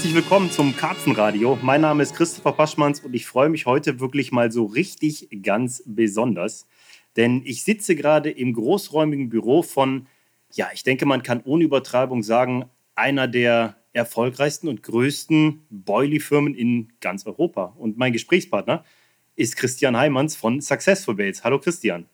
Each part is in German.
Herzlich willkommen zum Karpfenradio. Mein Name ist Christopher Paschmanns und ich freue mich heute wirklich mal so richtig ganz besonders. Denn ich sitze gerade im großräumigen Büro von, ja, ich denke, man kann ohne Übertreibung sagen, einer der erfolgreichsten und größten Boilie-Firmen in ganz Europa. Und mein Gesprächspartner ist Christian Heimanns von Successful Baits. Hallo Christian.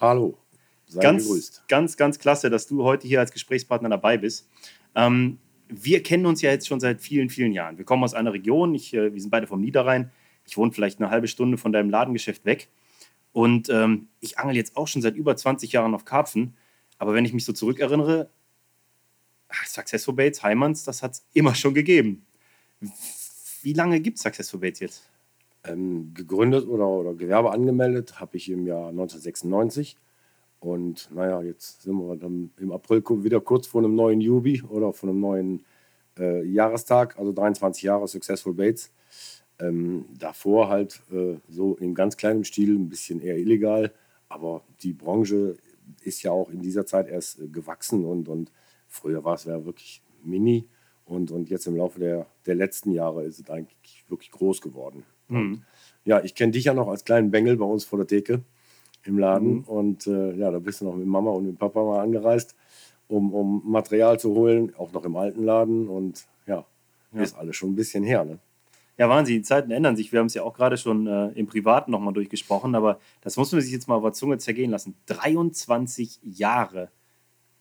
Hallo. Sei ganz, gegrüßt. ganz, ganz klasse, dass du heute hier als Gesprächspartner dabei bist. Ähm, wir kennen uns ja jetzt schon seit vielen, vielen Jahren. Wir kommen aus einer Region, ich, äh, wir sind beide vom Niederrhein. Ich wohne vielleicht eine halbe Stunde von deinem Ladengeschäft weg. Und ähm, ich angel jetzt auch schon seit über 20 Jahren auf Karpfen. Aber wenn ich mich so zurückerinnere, Successful Baits, Heimanns, das hat es immer schon gegeben. Wie lange gibt es Successful Baits jetzt? Ähm, gegründet oder, oder Gewerbe angemeldet habe ich im Jahr 1996. Und naja, jetzt sind wir dann im April wieder kurz vor einem neuen Jubi oder vor einem neuen äh, Jahrestag, also 23 Jahre Successful Baits. Ähm, davor halt äh, so in ganz kleinem Stil, ein bisschen eher illegal, aber die Branche ist ja auch in dieser Zeit erst äh, gewachsen und, und früher war es ja wirklich mini und, und jetzt im Laufe der, der letzten Jahre ist es eigentlich wirklich groß geworden. Mhm. ja, ich kenne dich ja noch als kleinen Bengel bei uns vor der Theke im Laden. Mhm. Und äh, ja, da bist du noch mit Mama und mit Papa mal angereist, um, um Material zu holen, auch noch im alten Laden. Und ja, ja. ist alles schon ein bisschen her. Ne? Ja, Wahnsinn, die Zeiten ändern sich. Wir haben es ja auch gerade schon äh, im Privaten nochmal durchgesprochen, aber das muss man sich jetzt mal auf der Zunge zergehen lassen. 23 Jahre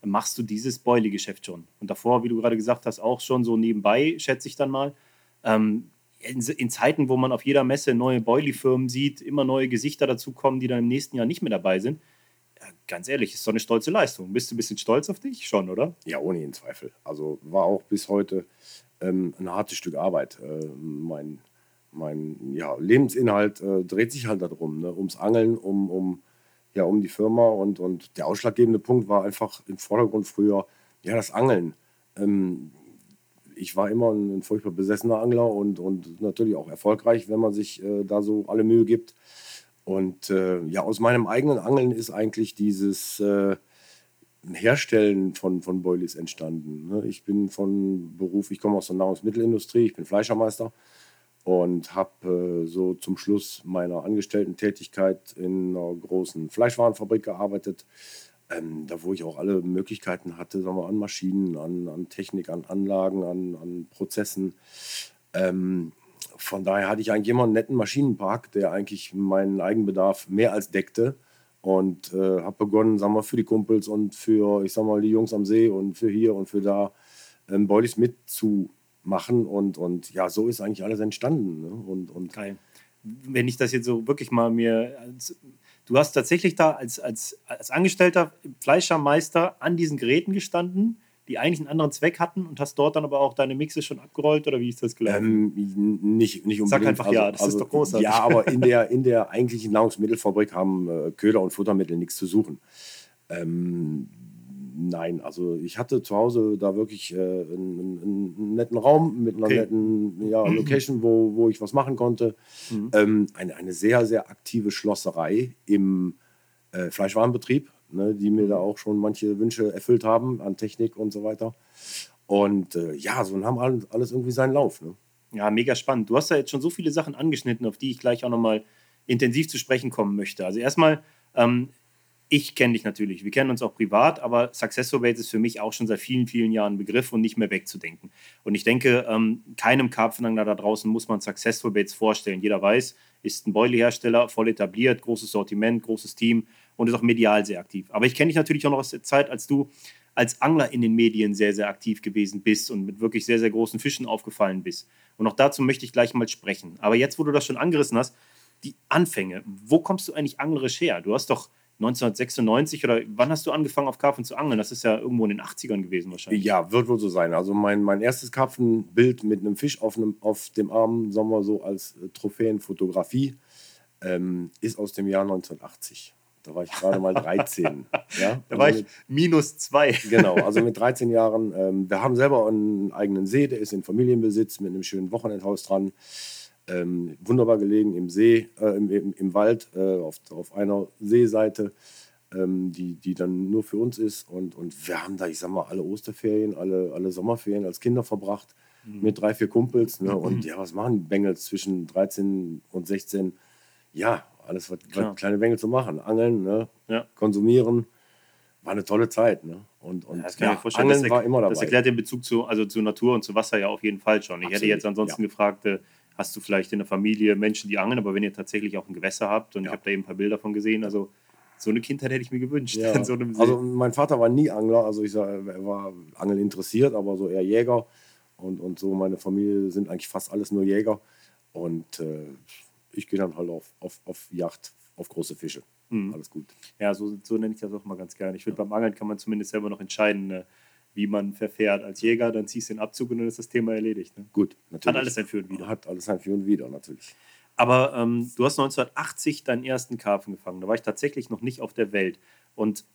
machst du dieses Boilie-Geschäft schon. Und davor, wie du gerade gesagt hast, auch schon so nebenbei, schätze ich dann mal. Ähm, in, in, Zeiten, wo man auf jeder Messe neue Boilie-Firmen sieht, immer neue Gesichter dazukommen, die dann im nächsten Jahr nicht mehr dabei sind. Ja, ganz ehrlich, ist doch eine stolze Leistung. Bist du ein bisschen stolz auf dich? Schon, oder? Ja, ohne jeden Zweifel. Also war auch bis heute ähm, ein hartes Stück Arbeit. Äh, mein mein ja, Lebensinhalt äh, dreht sich halt darum, ne? ums Angeln, um, um, ja, um die Firma. Und, und der ausschlaggebende Punkt war einfach im Vordergrund früher ja, das Angeln. Ähm, ich war immer ein, ein, furchtbar besessener Angler und, und natürlich auch erfolgreich, wenn man sich äh, da so alle Mühe gibt. Und äh, ja, aus meinem eigenen Angeln ist eigentlich dieses äh, Herstellen von, von Boilies entstanden. Ne? Ich bin von Beruf, ich komme aus der Nahrungsmittelindustrie, ich bin Fleischermeister und habe äh, so zum Schluss meiner Angestellten-Tätigkeit in einer großen Fleischwarenfabrik gearbeitet ähm, da wo ich auch alle Möglichkeiten hatte, sagen wir, an Maschinen, an, an Technik, an Anlagen, an, an Prozessen. Ähm, von daher hatte ich eigentlich immer einen netten Maschinenpark, der eigentlich meinen Eigenbedarf mehr als deckte. Und äh, habe begonnen, sagen wir, für die Kumpels und für, ich sag mal, die Jungs am See und für hier und für da ähm, Boilies mitzumachen. Und, und ja, so ist eigentlich alles entstanden. Ne? Und, und Geil. Wenn ich das jetzt so wirklich mal mir Du hast tatsächlich da als, als, als angestellter Fleischermeister an diesen Geräten gestanden, die eigentlich einen anderen Zweck hatten und hast dort dann aber auch deine Mixe schon abgerollt oder wie ist das gelaufen? Ähm, nicht, nicht unbedingt. Sag einfach also, ja, das also, ist doch großartig. Ja, aber in der, in der eigentlichen Nahrungsmittelfabrik haben äh, Köder und Futtermittel nichts zu suchen. Ähm, nein, also ich hatte zu Hause da wirklich äh, einen, einen, netten Raum mit einer okay. netten ja, Location, wo, wo ich was machen konnte. Mhm. Ähm, eine, eine sehr, sehr aktive Schlosserei im äh, Fleischwarenbetrieb, ne, die mir da auch schon manche Wünsche erfüllt haben an Technik und so weiter. Und äh, ja, so haben alles irgendwie seinen Lauf. Ne? Ja, mega spannend. Du hast ja jetzt schon so viele Sachen angeschnitten, auf die ich gleich auch nochmal intensiv zu sprechen kommen möchte. Also erstmal, ähm, ich kenne dich natürlich, wir kennen uns auch privat, aber Successful Baits ist für mich auch schon seit vielen, vielen Jahren ein Begriff und nicht mehr wegzudenken. Und ich denke, ähm, keinem Karpfenangler da draußen muss man Successful Baits vorstellen. Jeder weiß, ist ein Boilie-Hersteller, voll etabliert, großes Sortiment, großes Team und ist auch medial sehr aktiv. Aber ich kenne dich natürlich auch noch aus der Zeit, als du als Angler in den Medien sehr, sehr aktiv gewesen bist und mit wirklich sehr, sehr großen Fischen aufgefallen bist. Und auch dazu möchte ich gleich mal sprechen. Aber jetzt, wo du das schon angerissen hast, die Anfänge, wo kommst du eigentlich anglerisch her? Du hast doch 1996 oder wann hast du angefangen auf Karpfen zu angeln? Das ist ja irgendwo in den 80ern gewesen wahrscheinlich. Ja, wird wohl so sein. Also mein, mein erstes Karpfenbild mit einem Fisch auf, einem, auf dem Arm, sagen wir so als äh, Trophäenfotografie, ähm, ist aus dem Jahr 1980. Da war ich gerade mal 13. ja? Da also war ich mit, minus zwei. genau, also mit 13 Jahren. Ähm, wir haben selber einen eigenen See, der ist in Familienbesitz mit einem schönen Wochenendhaus dran ähm, wunderbar gelegen im See, äh, im, im, im, Wald, äh, auf, auf einer Seeseite, ähm, die, die dann nur für uns ist. Und, und wir haben da, ich sag mal, alle Osterferien, alle, alle Sommerferien als Kinder verbracht. mhm. mit drei, vier Kumpels. Ne? Und mhm. ja, was machen Bengels zwischen 13 und 16? Ja, alles, was, was kleine Bengels zu machen. Angeln, ne? ja. konsumieren. War eine tolle Zeit. Ne? Und, und ja, das kann ja, ich Angeln das war immer dabei. Das erklärt den Bezug zu, also zu Natur und zu Wasser ja auf jeden Fall schon. Ich Absolut. hätte jetzt ansonsten gefragt, äh, hast du vielleicht in der Familie Menschen, die angeln, aber wenn ihr tatsächlich auch ein Gewässer habt und ich habe da eben ein paar Bilder von gesehen, also so eine Kindheit hätte ich mir gewünscht. Ja. So also mein Vater war nie Angler, also ich sag, er war Angeln interessiert, aber so eher Jäger. Und, und so meine Familie sind eigentlich fast alles nur Jäger. Und äh, ich gehe dann halt auf, auf, auf Yacht, auf große Fische. Mhm. Alles gut. Ja, so, so nenne ich das auch mal ganz gerne. Ich finde, ja. beim Angeln kann man zumindest selber noch entscheiden, ne, wie man verfährt. Als Jäger, dann ziehst du den Abzug und dann ist das Thema erledigt. Ne? Gut, natürlich. Hat alles ein Für und Wider. Hat alles ein Für und Wider, natürlich. Aber ähm, du hast 1980 deinen ersten Karpfen gefangen. Da war ich tatsächlich noch nicht auf der Welt. Und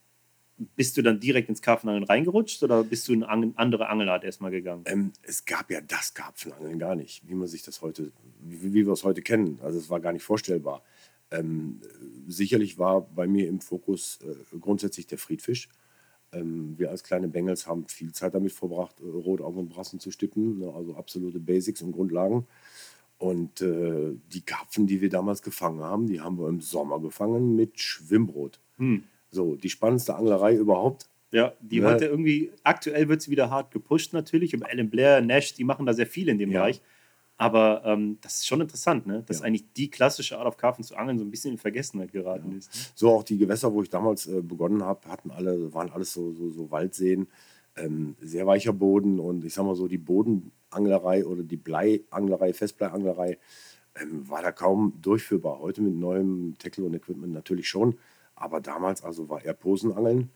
bist du dann direkt ins Karpfenangeln reingerutscht oder bist du in eine andere Angelart erstmal gegangen? Ähm, es gab ja das Karpfenangeln gar nicht, wie man sich das heute, wie, wie wir es heute kennen. Also es war gar nicht vorstellbar. Ähm, sicherlich war bei mir im Fokus äh, grundsätzlich der Friedfisch. Ähm, wir als kleine Bengels haben viel Zeit damit verbracht, äh, Rotaugen und Brassen zu stippen, ne, also absolute Basics und Grundlagen. Und äh, die Karpfen, die wir damals gefangen haben, die haben wir im Sommer gefangen mit Schwimmbrot. Hm. So, die spannendste Anglerei überhaupt. Ja, die ne? heute irgendwie, aktuell wird sie wieder hart gepusht natürlich. Über Alan Blair, Nash, die machen da sehr viel in dem ja. Bereich. Aber ähm, das ist schon interessant, ne? dass ja. eigentlich die klassische Art auf Karpfen zu angeln so ein bisschen in Vergessenheit geraten ja. ist. Ne? So auch die Gewässer, wo ich damals äh, begonnen habe, hatten alle, waren alles so, so, so Waldseen, ähm, sehr weicher Boden und ich sag mal so, die Bodenanglerei oder die Bleianglerei, Festbleianglerei ähm, war da kaum durchführbar. Heute mit neuem Tackle und Equipment natürlich schon, aber damals also war eher Posenangeln.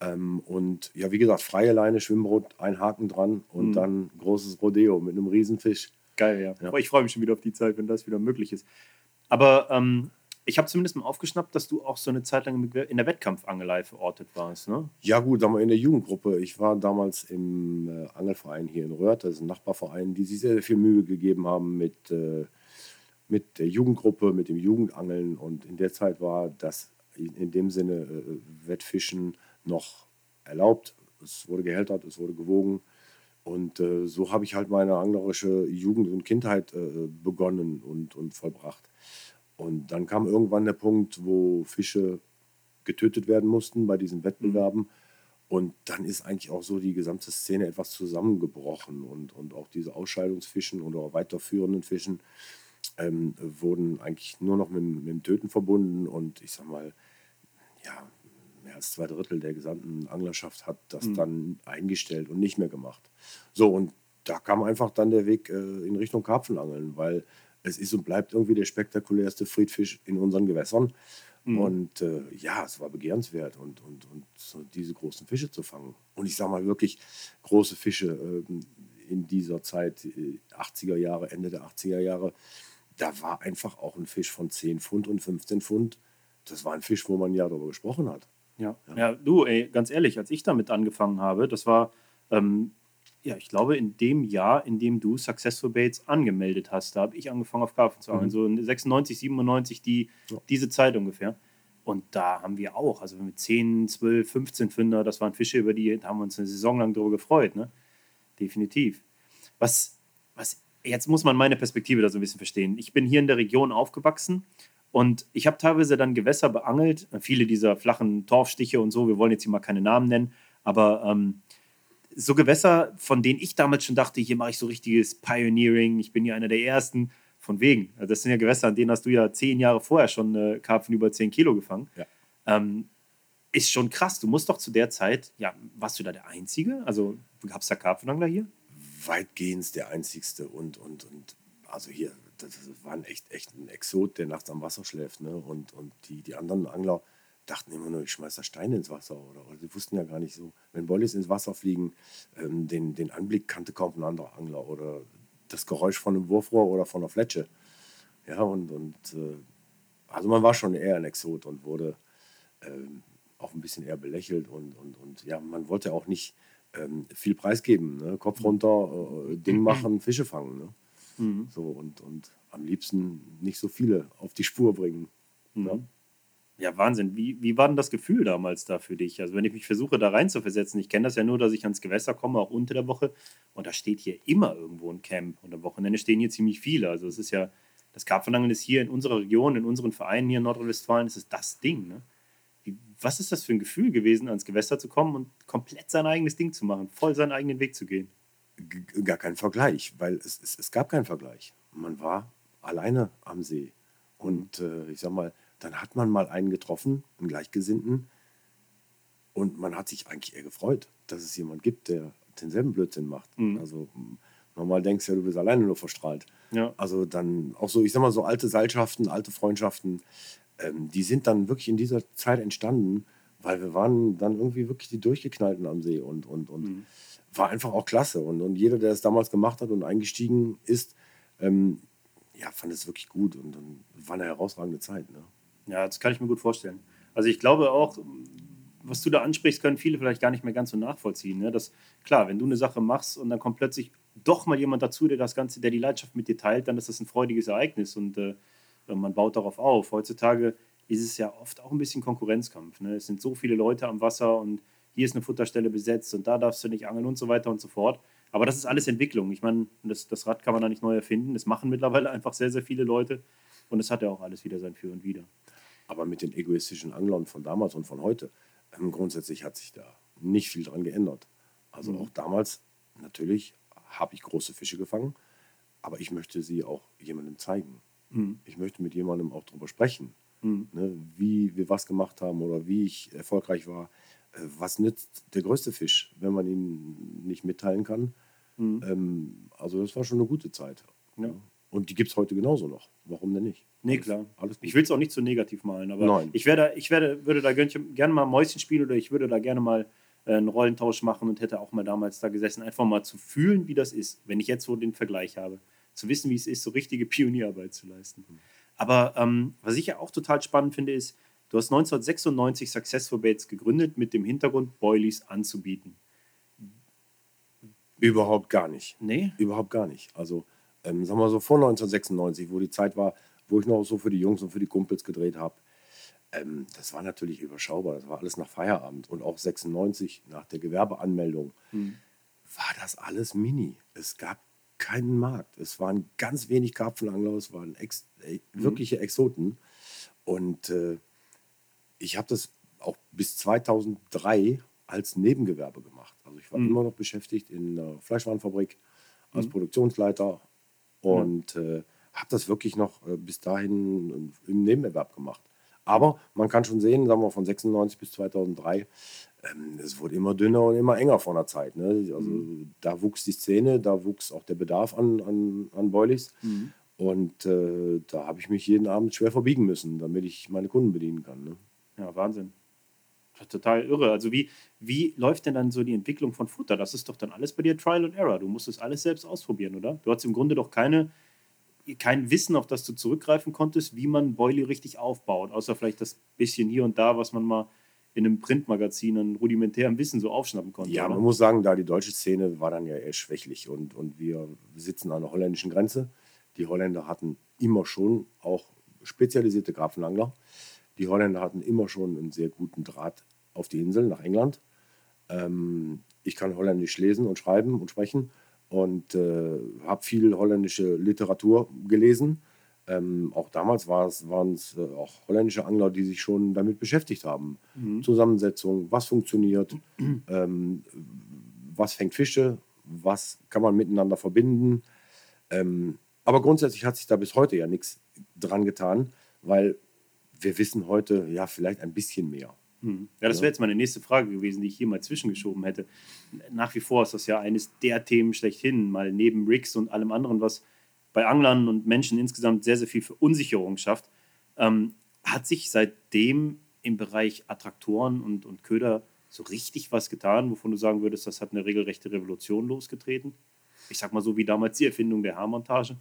Ähm, und ja, wie gesagt, freie Leine, Schwimmbrot, ein Haken dran und mhm. dann großes Rodeo mit einem Riesenfisch. Geil, ja. ja. Aber ich freue mich schon wieder auf die Zeit, wenn das wieder möglich ist. Aber ähm, ich habe zumindest mal aufgeschnappt, dass du auch so eine Zeit lang in der Wettkampfangelei verortet warst, ne? Ja, gut, sagen wir in der Jugendgruppe. Ich war damals im äh, Angelverein hier in Röhrt, das ist ein Nachbarverein, die sich sehr, sehr viel Mühe gegeben haben mit, äh, mit der Jugendgruppe, mit dem Jugendangeln. Und in der Zeit war das in dem Sinne äh, Wettfischen noch erlaubt. Es wurde gehältert, es wurde gewogen. Und äh, so habe ich halt meine anglerische Jugend und Kindheit äh, begonnen und, und vollbracht. Und dann kam irgendwann der Punkt, wo Fische getötet werden mussten bei diesen Wettbewerben. Mhm. Und dann ist eigentlich auch so die gesamte Szene etwas zusammengebrochen. Und, und auch diese Ausscheidungsfischen oder weiterführenden Fischen ähm, wurden eigentlich nur noch mit, mit dem Töten verbunden. Und ich sag mal, ja, als zwei Drittel der gesamten Anglerschaft hat das mhm. dann eingestellt und nicht mehr gemacht. So, und da kam einfach dann der Weg äh, in Richtung Karpfenangeln, weil es ist und bleibt irgendwie der spektakulärste Friedfisch in unseren Gewässern. Mhm. Und äh, ja, es war begehrenswert und, und, und so diese großen Fische zu fangen. Und ich sage mal wirklich große Fische äh, in dieser Zeit, 80er äh, Jahre, Ende der 80er Jahre, da war einfach auch ein Fisch von 10 Pfund und 15 Pfund. Das war ein Fisch, wo man ja darüber gesprochen hat. Ja, ja. du, ey, ganz ehrlich, als ich damit angefangen habe, das war, ähm, ja, ich glaube, in dem Jahr, in dem du Successful Baits angemeldet hast, da habe ich angefangen auf Karpfen zu angeln. Mhm. So 96, 97, die, ja. diese Zeit ungefähr. Und da haben wir auch, also mit 10, 12, 15 Fünder, das waren Fische, über die haben wir uns eine Saison lang darüber gefreut, ne? Definitiv. Was, was, jetzt muss man meine Perspektive da so ein bisschen verstehen. Ich bin hier in der Region aufgewachsen und ich habe teilweise dann Gewässer beangelt, viele dieser flachen Torfstiche und so, wir wollen jetzt hier mal keine Namen nennen, aber ähm, so Gewässer, von denen ich damals schon dachte, hier mache ich so richtiges Pioneering, ich bin ja einer der Ersten, von wegen. Also das sind ja Gewässer, an denen hast du ja zehn Jahre vorher schon äh, Karpfen über zehn Kilo gefangen. Ja. Ähm, ist schon krass. Du musst doch zu der Zeit, ja, warst du da der Einzige? Also gab es da Karpfenangler hier? Weitgehend der Einzigste und, und, und also hier das war ein echt, echt ein Exot, der nachts am Wasser schläft. Ne? Und, und die, die anderen Angler dachten immer nur, ich schmeiß da Steine ins Wasser. Oder, oder die wussten ja gar nicht so, wenn Bollies ins Wasser fliegen, ähm, den, den Anblick kannte kaum ein anderer Angler. Oder das Geräusch von einem Wurfrohr oder von einer Fletsche. Ja, und, und äh, also man war schon eher ein Exot und wurde ähm, auch ein bisschen eher belächelt. Und, und, und ja, man wollte auch nicht ähm, viel preisgeben. Ne? Kopf runter, äh, Ding machen, Fische fangen. Ne? Mhm. So, und, und am liebsten nicht so viele auf die Spur bringen. Mhm. Ja? ja, Wahnsinn. Wie, wie war denn das Gefühl damals da für dich? Also, wenn ich mich versuche, da rein zu versetzen, ich kenne das ja nur, dass ich ans Gewässer komme, auch unter der Woche. Und da steht hier immer irgendwo ein Camp. Und am Wochenende stehen hier ziemlich viele. Also, es ist ja, das Karpfenangeln ist hier in unserer Region, in unseren Vereinen hier in Nordrhein-Westfalen, ist es das Ding. Ne? Wie, was ist das für ein Gefühl gewesen, ans Gewässer zu kommen und komplett sein eigenes Ding zu machen, voll seinen eigenen Weg zu gehen? Gar kein Vergleich, weil es, es, es gab keinen Vergleich. Man war alleine am See. Und äh, ich sag mal, dann hat man mal einen getroffen, einen Gleichgesinnten, und man hat sich eigentlich eher gefreut, dass es jemand gibt, der denselben Blödsinn macht. Mhm. Also normal denkst du ja, du bist alleine nur verstrahlt. Ja. Also dann auch so, ich sag mal, so alte Seilschaften, alte Freundschaften, ähm, die sind dann wirklich in dieser Zeit entstanden, weil wir waren dann irgendwie wirklich die Durchgeknallten am See und, und, und mhm. War einfach auch klasse. Und, und jeder, der es damals gemacht hat und eingestiegen ist, ähm, ja, fand es wirklich gut und dann war eine herausragende Zeit. Ne? Ja, das kann ich mir gut vorstellen. Also ich glaube auch, was du da ansprichst, können viele vielleicht gar nicht mehr ganz so nachvollziehen. Ne? Das, klar, wenn du eine Sache machst und dann kommt plötzlich doch mal jemand dazu, der das Ganze, der die Leidenschaft mit dir teilt, dann ist das ein freudiges Ereignis und äh, man baut darauf auf. Heutzutage ist es ja oft auch ein bisschen Konkurrenzkampf. Ne? Es sind so viele Leute am Wasser und hier ist eine Futterstelle besetzt und da darfst du nicht angeln und so weiter und so fort. Aber das ist alles Entwicklung. Ich meine, das, das Rad kann man da nicht neu erfinden. Das machen mittlerweile einfach sehr, sehr viele Leute. Und es hat ja auch alles wieder sein Für und Wider. Aber mit den egoistischen Anglern von damals und von heute, ähm, grundsätzlich hat sich da nicht viel dran geändert. Also mhm. auch damals, natürlich habe ich große Fische gefangen, aber ich möchte sie auch jemandem zeigen. Mhm. Ich möchte mit jemandem auch darüber sprechen, mhm. ne, wie wir was gemacht haben oder wie ich erfolgreich war. Was nützt der größte Fisch, wenn man ihn nicht mitteilen kann? Mhm. Ähm, also das war schon eine gute Zeit. Ja. Und die gibt es heute genauso noch. Warum denn nicht? Nee, alles, klar. Alles ich will es auch nicht so negativ malen, aber Nein. ich, werde, ich werde, würde da gerne mal Mäuschen spielen oder ich würde da gerne mal äh, einen Rollentausch machen und hätte auch mal damals da gesessen, einfach mal zu fühlen, wie das ist, wenn ich jetzt so den Vergleich habe. Zu wissen, wie es ist, so richtige Pionierarbeit zu leisten. Mhm. Aber ähm, was ich ja auch total spannend finde, ist, du hast 1996 Successful Baits gegründet mit dem Hintergrund, Boilies anzubieten. Überhaupt gar nicht. Nee? Überhaupt gar nicht. Also ähm, sagen wir so vor 1996, wo die Zeit war, wo ich noch so für die Jungs und für die Kumpels gedreht habe. Ähm, das war natürlich überschaubar. Das war alles nach Feierabend. Und auch 96 nach der Gewerbeanmeldung mhm. war das alles mini. Es gab keinen Markt. Es waren ganz wenig Karpfenangler, es waren ex äh, wirkliche Exoten. Und äh, ich habe das auch bis 2003 als Nebengewerbe gemacht. Also ich war mhm. immer noch beschäftigt in der Fleischwarenfabrik als mhm. Produktionsleiter, und äh, habe das wirklich noch äh, bis dahin im Nebenerwerb gemacht. Aber man kann schon sehen, sagen wir von 96 bis 2003, ähm, es wurde immer dünner und immer enger von der Zeit. Ne? Also mhm. da wuchs die Szene, da wuchs auch der Bedarf an, an, an Boilies. Mhm. Und äh, da habe ich mich jeden Abend schwer verbiegen müssen, damit ich meine Kunden bedienen kann. Ne? Ja, Wahnsinn. Total irre. Also wie, wie läuft denn dann so die Entwicklung von Futter? Das ist doch dann alles bei dir Trial and Error. Du musst es alles selbst ausprobieren, oder? Du hast im Grunde doch keine, kein Wissen, auf das du zurückgreifen konntest, wie man Boilie richtig aufbaut. Außer vielleicht das bisschen hier und da, was man mal in einem Printmagazin an rudimentärem Wissen so aufschnappen konnte. Ja, oder? man muss sagen, da die deutsche Szene war dann ja eher schwächlich und, und wir sitzen an der holländischen Grenze. Die Holländer hatten immer schon auch spezialisierte Grafenangler. Die Holländer hatten immer schon einen sehr guten Draht auf die Insel nach England. Ähm, ich kann Holländisch lesen und schreiben und sprechen und äh, habe viel holländische Literatur gelesen. Ähm, auch damals waren es äh, auch holländische Angler, die sich schon damit beschäftigt haben. Mhm. Zusammensetzung, was funktioniert, ähm, was fängt Fische, was kann man miteinander verbinden. Ähm, aber grundsätzlich hat sich da bis heute ja nichts dran getan, weil wir wissen heute ja vielleicht ein bisschen mehr. Hm. Ja, das wäre jetzt meine nächste Frage gewesen, die ich hier mal zwischengeschoben hätte. Nach wie vor ist das ja eines der Themen schlechthin, mal neben Rigs und allem anderen, was bei Anglern und Menschen insgesamt sehr, sehr viel Verunsicherung schafft. Ähm, hat sich seitdem im Bereich Attraktoren und, und Köder so richtig was getan, wovon du sagen würdest, das hat eine regelrechte Revolution losgetreten? Ich sag mal so wie damals die Erfindung der Haarmontage?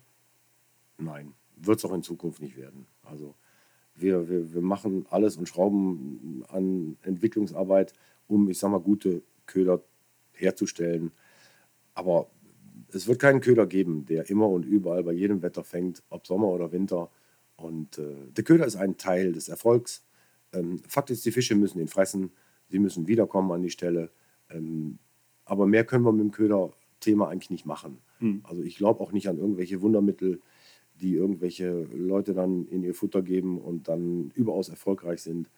Nein, wird es auch in Zukunft nicht werden. Also wir, wir, wir machen alles und schrauben an Entwicklungsarbeit, um, ich sag mal, gute Köder herzustellen. Aber es wird keinen Köder geben, der immer und überall bei jedem Wetter fängt, ob Sommer oder Winter. Und äh, der Köder ist ein Teil des Erfolgs. Ähm, Fakt ist, die Fische müssen ihn fressen, sie müssen wiederkommen an die Stelle. Ähm, aber mehr können wir mit dem Köder-Thema eigentlich nicht machen. Mhm. Also ich glaube auch nicht an irgendwelche Wundermittel, die irgendwelche Leute dann in ihr Futter geben und dann überaus erfolgreich sind.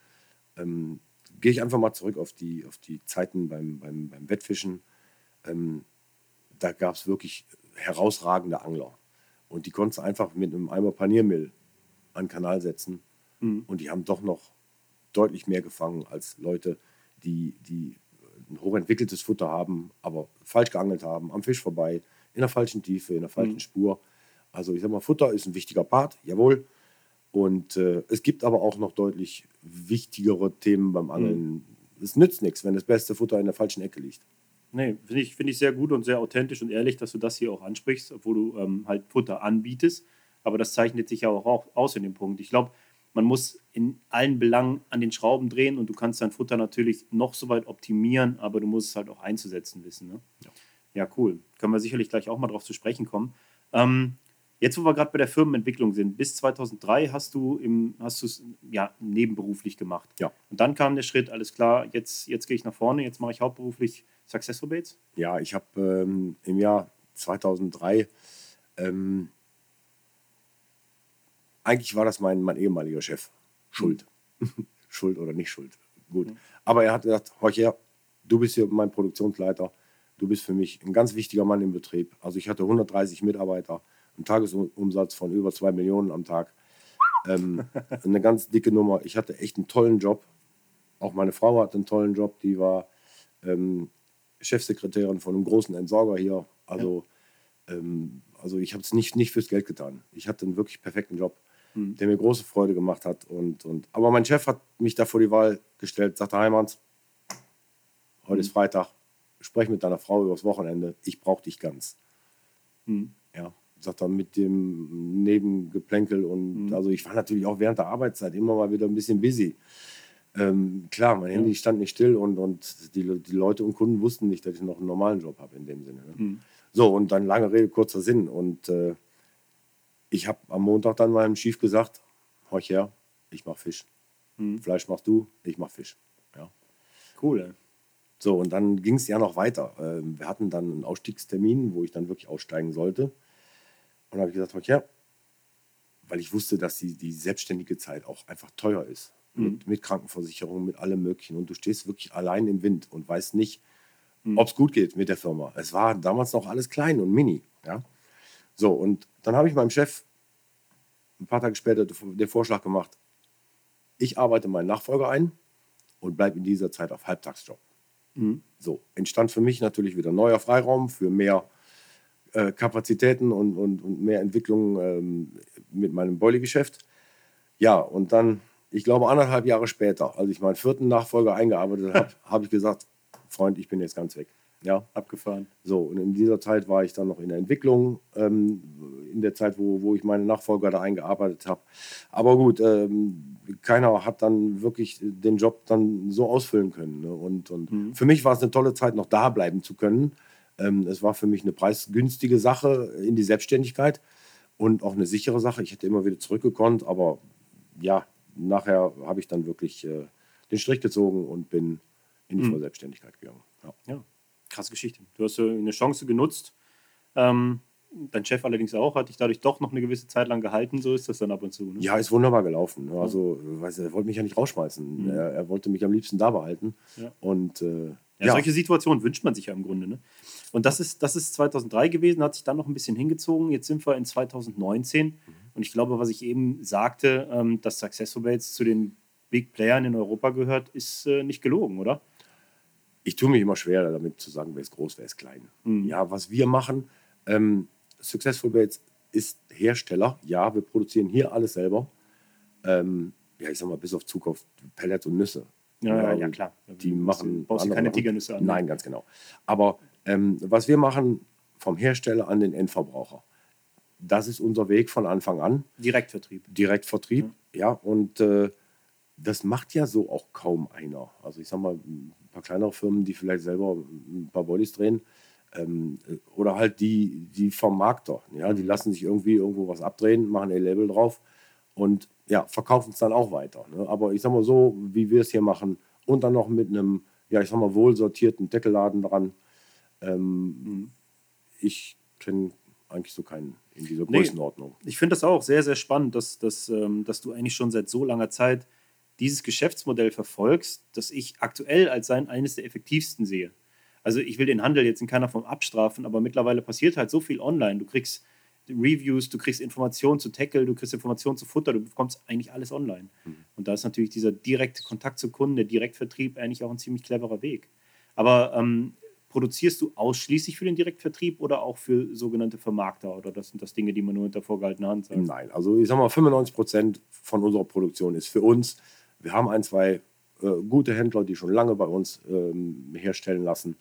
Ähm, Gehe ich einfach mal zurück auf die, auf die Zeiten beim, beim, beim Wettfischen. Ähm, da gab es wirklich herausragende Angler. Und die konntest du einfach mit einem Eimer Paniermehl an den Kanal setzen. Mhm. Und die haben doch noch deutlich mehr gefangen als Leute, die, die ein hochentwickeltes Futter haben, aber falsch geangelt haben, am Fisch vorbei, in der falschen Tiefe, in der falschen mhm. Spur. Also ich sag mal, Futter ist ein wichtiger Part, jawohl. Und äh, es gibt aber auch noch deutlich wichtigere Themen beim Angeln. Mhm. Es nützt nichts, wenn das beste Futter in der falschen Ecke liegt. Nee, finde ich, find ich sehr gut und sehr authentisch und ehrlich, dass du das hier auch ansprichst, obwohl du ähm, halt Futter anbietest. Aber das zeichnet sich ja auch aus in dem Punkt. Ich glaube, man muss in allen Belangen an den Schrauben drehen und du kannst dein Futter natürlich noch so weit optimieren, aber du musst es halt auch einzusetzen wissen. Ne? Ja. ja. cool. Können wir sicherlich gleich auch mal drauf zu sprechen kommen. Ähm, jetzt, wo wir gerade bei der Firmenentwicklung sind, bis 2003 hast du im, hast es ja nebenberuflich gemacht. Ja. Und dann kam der Schritt, alles klar, jetzt, jetzt gehe ich nach vorne, jetzt mache ich hauptberuflich Successful Baits. Ja, ich habe ähm, im Jahr 2003 ähm, eigentlich war das mein, mein ehemaliger Chef. Schuld. Mhm. schuld oder nicht schuld. Gut. Mhm. Aber er hat gesagt, Horcher, du bist hier mein Produktionsleiter. Du bist für mich ein ganz wichtiger Mann im Betrieb. Also ich hatte 130 Mitarbeiter, einen Tagesumsatz von über 2 Millionen am Tag. Ähm, eine ganz dicke Nummer. Ich hatte echt einen tollen Job. Auch meine Frau hatte einen tollen Job. Die war ähm, Chefsekretärin von einem großen Entsorger hier. Also, ja. ähm, also ich habe es nicht, nicht fürs Geld getan. Ich hatte einen wirklich perfekten Job mhm. der mir große Freude gemacht hat. Und, und, aber mein Chef hat mich da vor die Wahl gestellt, sagte Heimanns, heute mhm. ist Freitag, sprech mit deiner Frau übers Wochenende, ich brauche dich ganz. Mhm. Ja, sagt er mit dem Nebengeplänkel und mhm. also ich war natürlich auch während der Arbeitszeit immer mal wieder ein bisschen busy. Ähm, klar, mein Handy stand nicht still und, und die, die Leute und Kunden wussten nicht, dass ich noch einen normalen Job habe in dem Sinne. Ne? Mhm. So, und dann lange Rede, kurzer Sinn. Und äh, ich habe am Montag dann meinem Chief gesagt, horch her, ich mache Fisch. Hm. Fleisch machst du, ich mache Fisch. Ja. Cool. Ey. So, und dann ging es ja noch weiter. Ähm, wir hatten dann einen Ausstiegstermin, wo ich dann wirklich aussteigen sollte. Und dann habe ich gesagt, her, weil ich wusste, dass die, die selbstständige Zeit auch einfach teuer ist. Mhm. Mit, mit Krankenversicherung, mit allem Möglichen. Und du stehst wirklich allein im Wind und weißt nicht, mhm. ob es gut geht mit der Firma. Es war damals noch alles klein und mini. Ja? So, und dann habe ich meinem Chef ein paar Tage später den Vorschlag gemacht, ich arbeite meinen Nachfolger ein und bleibe in dieser Zeit auf Halbtagsjob. Mhm. So, entstand für mich natürlich wieder neuer Freiraum für mehr äh, Kapazitäten und, und, und, mehr Entwicklung ähm, mit meinem Boilie-Geschäft. Ja, und dann, ich glaube, anderthalb Jahre später, als ich meinen vierten Nachfolger eingearbeitet habe, habe ich gesagt, Freund, ich bin jetzt ganz weg. Ja, abgefahren. So, und in dieser Zeit war ich dann noch in der Entwicklung, ähm, in der Zeit, wo, wo ich meine Nachfolger da eingearbeitet habe. Aber gut, ähm, keiner hat dann wirklich den Job dann so ausfüllen können. Ne? Und, und mhm. für mich war es eine tolle Zeit, noch da bleiben zu können. Ähm, es war für mich eine preisgünstige Sache in die Selbstständigkeit und auch eine sichere Sache. Ich hätte immer wieder zurückgekonnt, aber ja, nachher habe ich dann wirklich äh, den Strich gezogen und bin in die mhm. Vollselbstständigkeit gegangen. Ja. ja krasse Geschichte. Du hast eine Chance genutzt. Ähm, dein Chef allerdings auch, hat dich dadurch doch noch eine gewisse Zeit lang gehalten. So ist das dann ab und zu. Ne? Ja, ist wunderbar gelaufen. Also, weiß, er wollte mich ja nicht rausschmeißen. Mhm. Er, er, wollte mich am liebsten da behalten. Ja. Und äh, ja, ja, solche Situationen wünscht man sich ja im Grunde. Ne? Und das ist, das ist 2003 gewesen, hat sich dann noch ein bisschen hingezogen. Jetzt sind wir in 2019. Mhm. Und ich glaube, was ich eben sagte, ähm, dass Successful Bates zu den Big Playern in Europa gehört, ist äh, nicht gelogen, oder? ich tue mich immer schwer damit zu sagen, wer ist groß, wer ist klein. Mhm. Ja, was wir machen, ähm, Successful Baits ist Hersteller. Ja, wir produzieren hier alles selber. Ähm, ja, ich sag mal, bis auf Zukunft Pellets und Nüsse. Ja, ja, ja klar. Die machen. Brauchst du keine Tigernüsse an? Nein, ganz genau. Aber ähm, was wir machen vom Hersteller an den Endverbraucher, das ist unser Weg von Anfang an. Direktvertrieb. Direktvertrieb, ja. ja und äh, das macht ja so auch kaum einer. Also ich sag mal, ein paar kleinere Firmen, die vielleicht selber ein paar Bodies drehen. Ähm, oder halt die, die Vermarkter. Ja, die mhm. lassen sich irgendwie irgendwo was abdrehen, machen ihr Label drauf. Und ja, verkaufen es dann auch weiter. Ne? Aber ich sag mal so, wie wir es hier machen und dann noch mit einem, ja, ich sag mal, wohl sortierten Deckelladen dran. Ähm. Ich kenne eigentlich so keinen in dieser Größenordnung. Ich finde das auch sehr, sehr spannend, dass, dass, ähm, dass du eigentlich schon seit so langer Zeit dieses Geschäftsmodell verfolgst, das ich aktuell als sein eines der effektivsten sehe. Also ich will den Handel jetzt in keiner Form abstrafen, aber mittlerweile passiert halt so viel online. Du kriegst Reviews, du kriegst Informationen zu Tackle, du kriegst Informationen zu Futter, du bekommst eigentlich alles online. Und da ist natürlich dieser direkte Kontakt zu Kunden, der Direktvertrieb eigentlich auch ein ziemlich cleverer Weg. Aber ähm, produzierst du ausschließlich für den Direktvertrieb oder auch für sogenannte Vermarkter? Oder das sind das Dinge, die man nur unter vorgehaltener Hand sagt? Nein, also ich sag mal, 95 Prozent von unserer Produktion ist für uns. Wir haben ein, zwei äh, gute Händler, die schon lange bei uns ähm, herstellen lassen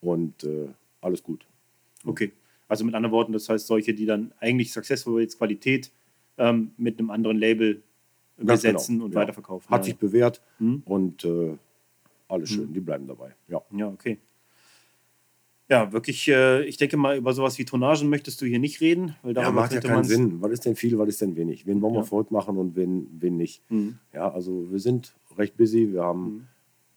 und äh, alles gut. Okay. Also mit anderen Worten, das heißt solche, die dann eigentlich Successful Rates Qualität ähm, mit einem anderen Label Ganz besetzen genau, und ja. weiterverkaufen. Hat ja, sich bewährt Mhm. und äh, alles schön, die bleiben dabei. Ja. Ja, okay. Ja, wirklich, äh, ich denke mal, über sowas wie Tonnagen möchtest du hier nicht reden, weil Ja, darüber macht ja keinen man Sinn. Was ist denn viel, was ist denn wenig? Wen wollen wir Ja. verrückt machen und wen, wen nicht? Mhm. Ja, also wir sind recht busy. Wir haben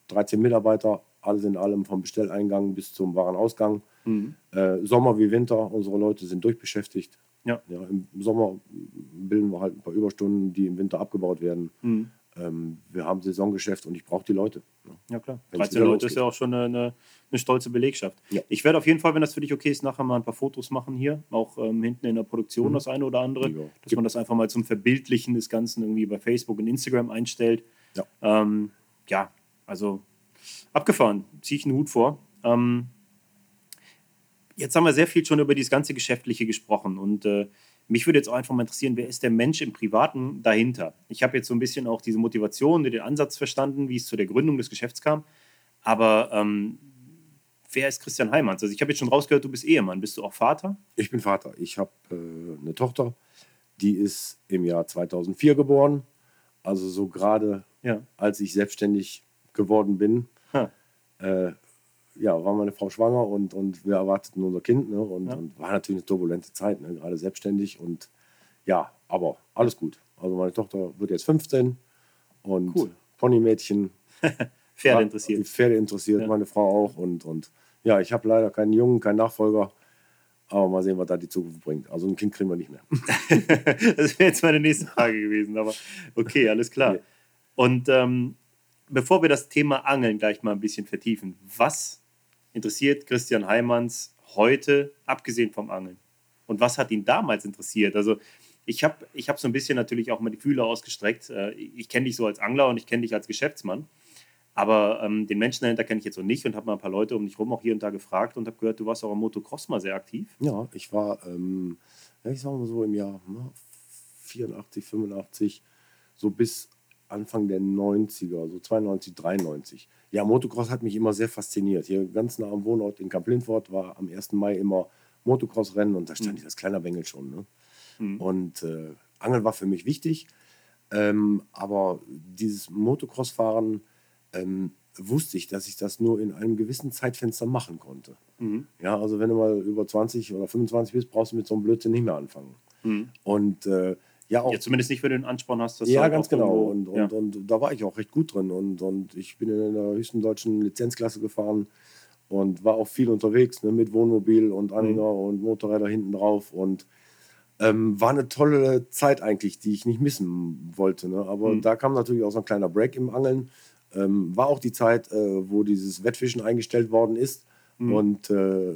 13 Mitarbeiter, alles in allem vom Bestelleingang bis zum Warenausgang. Mhm. Äh, Sommer wie Winter, unsere Leute sind durchbeschäftigt. Ja. Ja, Im Sommer bilden wir halt ein paar Überstunden, die im Winter abgebaut werden. Mhm. Ähm, wir haben Saisongeschäft und ich brauche die Leute. ne? Ja, klar. Wenn's 13 wieder Leute ist ja auch schon eine, eine, stolze Belegschaft. Ja. Ich werde auf jeden Fall, wenn das für dich okay ist, nachher mal ein paar Fotos machen hier. Auch ähm, hinten in der Produktion Mhm. das eine oder andere. Ja. Dass man das einfach mal zum Verbildlichen des Ganzen irgendwie bei Facebook und Instagram einstellt. Ja. Ähm, ja, also abgefahren. Ziehe ich einen Hut vor. Ähm, jetzt haben wir sehr viel schon über dieses ganze Geschäftliche gesprochen und äh, mich würde jetzt auch einfach mal interessieren, wer ist der Mensch im Privaten dahinter? Ich habe jetzt so ein bisschen auch diese Motivation, den Ansatz verstanden, wie es zu der Gründung des Geschäfts kam. Aber ähm, wer ist Christian Heimanns? Also ich habe jetzt schon rausgehört, du bist Ehemann. Bist du auch Vater? Ich bin Vater. Ich habe äh, eine Tochter, die ist im Jahr 2004 geboren. Also so gerade Ja. als ich selbstständig geworden bin. Äh, ja, war meine Frau schwanger und, und wir erwarteten unser Kind. Ne? Und, Ja. und war natürlich eine turbulente Zeit, ne? gerade selbstständig. Und ja, aber alles gut. Also meine Tochter wird jetzt 15 und Cool. Ponymädchen. Pferde interessiert. Pferde interessiert, Ja. meine Frau auch. Und, und ja, ich habe leider keinen Jungen, keinen Nachfolger. Aber mal sehen, was da die Zukunft bringt. Also ein Kind kriegen wir nicht mehr. das wäre jetzt meine nächste Frage gewesen, aber okay, alles klar. Und ähm, bevor wir das Thema Angeln gleich mal ein bisschen vertiefen, was interessiert Christian Heimanns heute, abgesehen vom Angeln? Und was hat ihn damals interessiert? Also ich habe ich hab so ein bisschen natürlich auch mal die Fühler ausgestreckt. Äh, Ich kenne dich so als Angler und ich kenne dich als Geschäftsmann. Aber ähm, den Menschen dahinter kenne ich jetzt so nicht und habe mal ein paar Leute um dich rum auch hier und da gefragt und habe gehört, du warst auch am Motocross mal sehr aktiv. Ja, ich war, ähm, ich sag mal so im Jahr ne, 84, 85, so bis Anfang der 90er, so 92, 93. Ja, Motocross hat mich immer sehr fasziniert. Hier ganz nah am Wohnort in Kamp Lindfort war am 1. Mai immer Motocross-Rennen und da stand ich als kleiner Bengel schon. Ne? Mhm. Und äh, Angeln war für mich wichtig. Ähm, aber dieses Motocross-Fahren ähm, wusste ich, dass ich das nur in einem gewissen Zeitfenster machen konnte. Mhm. Ja, also wenn du mal über 20 oder 25 bist, brauchst du mit so einem Blödsinn nicht mehr anfangen. Mhm. Und äh, ja, auch. Ja, zumindest nicht, wenn du den Ansporn hast. dass ja, halt ganz genau. Und, und, ja. und da war ich auch recht gut drin. Und, und ich bin in der höchsten deutschen Lizenzklasse gefahren und war auch viel unterwegs ne, mit Wohnmobil und Anhänger Mhm. und Motorräder hinten drauf. Und ähm, war eine tolle Zeit eigentlich, die ich nicht missen wollte. Ne? Aber Mhm. da kam natürlich auch so ein kleiner Break im Angeln. Ähm, war auch die Zeit, äh, wo dieses Wettfischen eingestellt worden ist. Mhm. Und äh,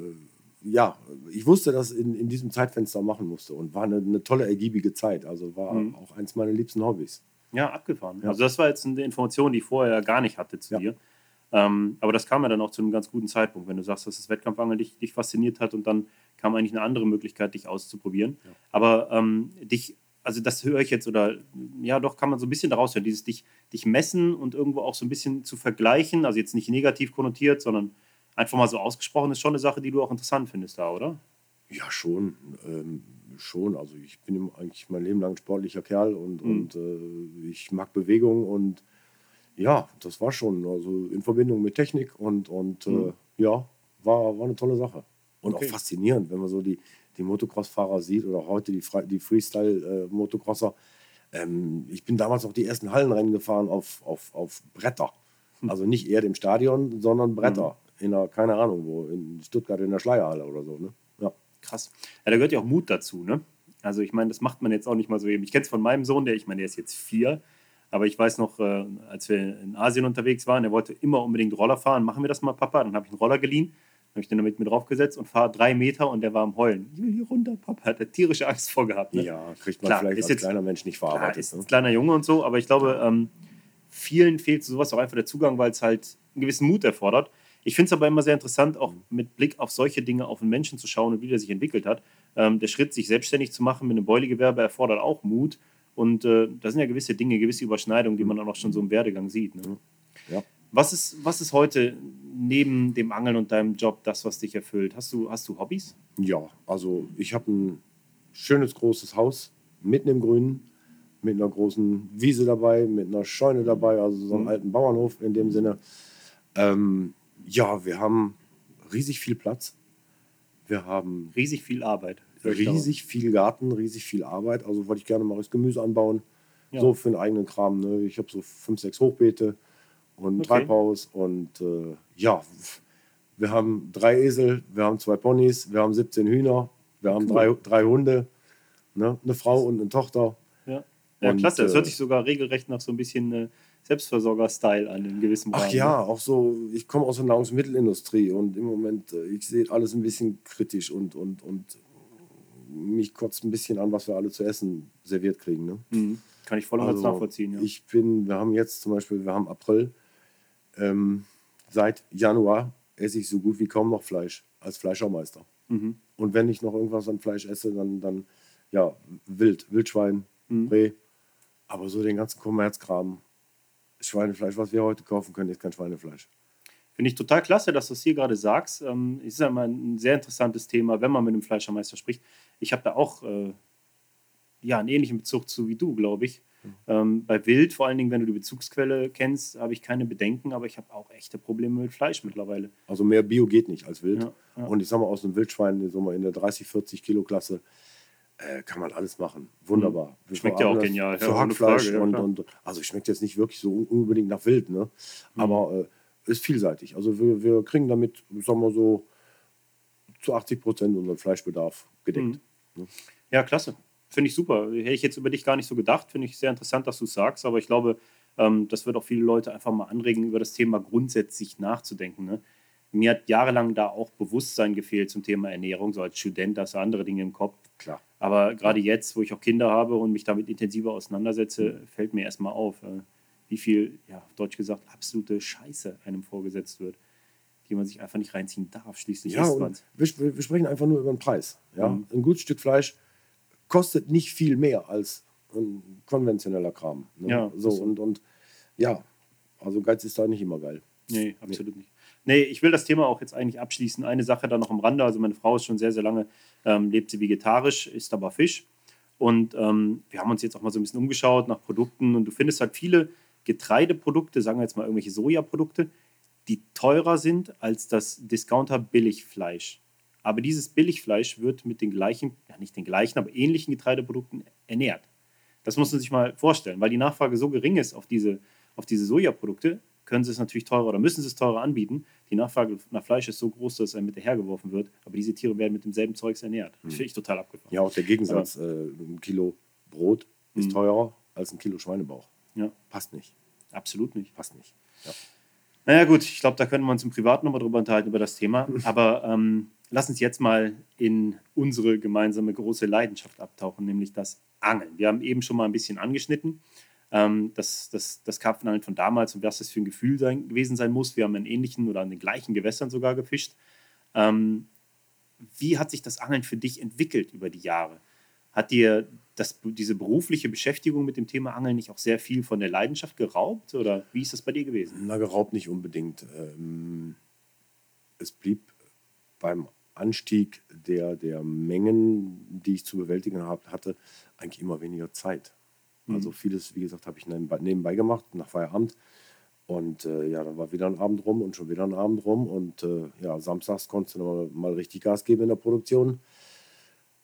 ja, ich wusste, dass in, in diesem Zeitfenster machen musste und war eine, eine tolle, ergiebige Zeit. Also war Mhm. auch eins meiner liebsten Hobbys. Ja, abgefahren. Ja. Also das war jetzt eine Information, die ich vorher gar nicht hatte zu Ja. dir. Ähm, aber das kam ja dann auch zu einem ganz guten Zeitpunkt, wenn du sagst, dass das Wettkampfangeln dich, dich fasziniert hat und dann kam eigentlich eine andere Möglichkeit, dich auszuprobieren. Ja. Aber ähm, dich, also das höre ich jetzt, oder ja, doch kann man so ein bisschen daraus hören, dieses dich, dich messen und irgendwo auch so ein bisschen zu vergleichen, also jetzt nicht negativ konnotiert, sondern einfach mal so ausgesprochen, ist schon eine Sache, die du auch interessant findest da, oder? Ja, schon. Ähm, schon. Also ich bin eigentlich mein Leben lang ein sportlicher Kerl und, Mhm. und äh, ich mag Bewegung und ja, das war schon. Also in Verbindung mit Technik und, und Mhm. äh, ja, war, war eine tolle Sache. Und Okay. auch faszinierend, wenn man so die, die Motocross-Fahrer sieht oder heute die, Fre- die Freestyle-Motocrosser. Ähm, ich bin damals auch die ersten Hallenrennen gefahren auf, auf, auf Bretter. Hm. Also nicht eher im Stadion, sondern Bretter. Mhm. In einer, keine Ahnung wo, in Stuttgart in der Schleierhalle oder so. Ne? Ja. Krass. Ja, da gehört ja auch Mut dazu, ne? Also ich meine, das macht man jetzt auch nicht mal so eben. Ich kenne es von meinem Sohn, der, ich meine, der ist jetzt vier, aber ich weiß noch, äh, als wir in Asien unterwegs waren, er wollte immer unbedingt Roller fahren. Machen wir das mal, Papa? Dann habe ich einen Roller geliehen, habe ich den damit mit draufgesetzt und fahre drei Meter und der war am Heulen. Ich will hier runter, Papa. Hat er tierische Angst vor gehabt. Ne? Ja, kriegt man klar, vielleicht als jetzt, kleiner Mensch nicht verarbeitet. Klar, ist ne? ein kleiner Junge und so, aber ich glaube, ähm, vielen fehlt sowas auch einfach der Zugang, weil es halt einen gewissen Mut erfordert. Ich finde es aber immer sehr interessant, auch mit Blick auf solche Dinge auf einen Menschen zu schauen und wie der sich entwickelt hat. Ähm, der Schritt, sich selbstständig zu machen mit einem Beulegewerbe, erfordert auch Mut. Und äh, da sind ja gewisse Dinge, gewisse Überschneidungen, die man auch schon so im Werdegang sieht. Ne? Ja. Was, ist, was ist heute neben dem Angeln und deinem Job das, was dich erfüllt? Hast du, hast du Hobbys? Ja, also ich habe ein schönes großes Haus mitten im Grünen mit einer großen Wiese dabei, mit einer Scheune dabei, also so einem mhm. alten Bauernhof in dem Sinne. Ähm, ja, wir haben riesig viel Platz. Wir haben riesig viel Arbeit. Riesig viel Garten, riesig viel Arbeit. Also wollte ich gerne mal das Gemüse anbauen. Ja. So für den eigenen Kram. Ne? Ich habe so fünf, sechs Hochbeete und okay. Treibhaus. Und äh, ja, wir haben drei Esel, wir haben zwei Ponys, wir haben 17 Hühner, wir haben cool. drei, drei Hunde, ne? eine Frau und eine Tochter. Ja, ja und, klasse. Das hört äh, sich sogar regelrecht nach so ein bisschen äh, Selbstversorger-Style an in gewissem Rahmen. Ach ja, auch so, ich komme aus der Nahrungsmittelindustrie und im Moment, äh, ich sehe alles ein bisschen kritisch und, und, und mich kotzt ein bisschen an, was wir alle zu essen serviert kriegen. Ne? Mhm. Kann ich voll und also, nachvollziehen. Ja. Ich bin, wir haben jetzt zum Beispiel, wir haben April, ähm, seit Januar esse ich so gut wie kaum noch Fleisch als Fleischermeister. Mhm. Und wenn ich noch irgendwas an Fleisch esse, dann, dann ja, Wild, Wildschwein, mhm. Reh. Aber so den ganzen Kommerzkram, Schweinefleisch, was wir heute kaufen können, ist kein Schweinefleisch. Finde ich total klasse, dass du es hier gerade sagst. Ähm, ist ja mal ein sehr interessantes Thema, wenn man mit einem Fleischermeister spricht. Ich habe da auch äh, ja, einen ähnlichen Bezug zu wie du, glaube ich. Mhm. Ähm, bei Wild, vor allen Dingen, wenn du die Bezugsquelle kennst, habe ich keine Bedenken, aber ich habe auch echte Probleme mit Fleisch mittlerweile. Also mehr Bio geht nicht als Wild. Ja, ja. Und ich sage mal, aus einem Wildschwein so mal in der 30, 40 Kilo Klasse äh, kann man alles machen. Wunderbar. Mhm. Schmeckt ja auch genial. Für ja, Hackfleisch Frage, und, und, also schmeckt jetzt nicht wirklich so unbedingt nach Wild, ne? Mhm. Aber äh, ist vielseitig. Also wir, wir kriegen damit, sagen wir so, zu 80 Prozent unseren Fleischbedarf gedeckt. Mhm. Ne? Ja, klasse. Finde ich super. Hätte ich jetzt über dich gar nicht so gedacht. Finde ich sehr interessant, dass du es sagst. Aber ich glaube, ähm, das wird auch viele Leute einfach mal anregen, über das Thema grundsätzlich nachzudenken. Ne? Mir hat jahrelang da auch Bewusstsein gefehlt zum Thema Ernährung. So als Student du andere Dinge im Kopf. Klar. Aber gerade jetzt, wo ich auch Kinder habe und mich damit intensiver auseinandersetze, fällt mir erstmal auf, äh, wie viel, ja, auf Deutsch gesagt, absolute Scheiße einem vorgesetzt wird, die man sich einfach nicht reinziehen darf. Schließlich ja, ist man. Wir, wir, sprechen einfach nur über den Preis. Ja? Mhm. Ein gutes Stück Fleisch kostet nicht viel mehr als ein konventioneller Kram. Ne? Ja, so, und, und ja, also Geiz ist da nicht immer geil. Nee, absolut nee. nicht. Nee, ich will das Thema auch jetzt eigentlich abschließen. Eine Sache da noch am Rande. Also meine Frau ist schon sehr, sehr lange, ähm, lebt sie vegetarisch, isst aber Fisch. Und ähm, wir haben uns jetzt auch mal so ein bisschen umgeschaut nach Produkten. Und du findest halt viele Getreideprodukte, sagen wir jetzt mal irgendwelche Sojaprodukte, die teurer sind als das Discounter-Billigfleisch. Aber dieses Billigfleisch wird mit den gleichen, ja nicht den gleichen, aber ähnlichen Getreideprodukten ernährt. Das muss man sich mal vorstellen, weil die Nachfrage so gering ist auf diese, auf diese Sojaprodukte, können sie es natürlich teurer oder müssen sie es teurer anbieten. Die Nachfrage nach Fleisch ist so groß, dass es einem mit hergeworfen wird, aber diese Tiere werden mit demselben Zeugs ernährt. Das hm. finde ich total abgefahren. Ja, auch der Gegensatz, aber, äh, ein Kilo Brot ist mh. teurer als ein Kilo Schweinebauch. Ja. Passt nicht. Absolut nicht. Passt nicht. Ja. Naja gut, ich glaube, da können wir uns im Privaten nochmal drüber unterhalten, über das Thema. Aber ähm, lass uns jetzt mal in unsere gemeinsame große Leidenschaft abtauchen, nämlich das Angeln. Wir haben eben schon mal ein bisschen angeschnitten ähm, das, das, das Karpfenangeln von damals und was das für ein Gefühl sein, gewesen sein muss. Wir haben in ähnlichen oder an den gleichen Gewässern sogar gefischt. Ähm, wie hat sich das Angeln für dich entwickelt über die Jahre? Hat dir das, diese berufliche Beschäftigung mit dem Thema Angeln nicht auch sehr viel von der Leidenschaft geraubt? Oder wie ist das bei dir gewesen? Na, geraubt nicht unbedingt. Ähm, es blieb beim Anstieg der, der Mengen, die ich zu bewältigen hatte, eigentlich immer weniger Zeit. Also mhm. vieles, wie gesagt, habe ich nebenbei gemacht, nach Feierabend. Und äh, ja, dann war wieder ein Abend rum und schon wieder ein Abend rum. Und äh, ja, samstags konntest du mal, mal richtig Gas geben in der Produktion.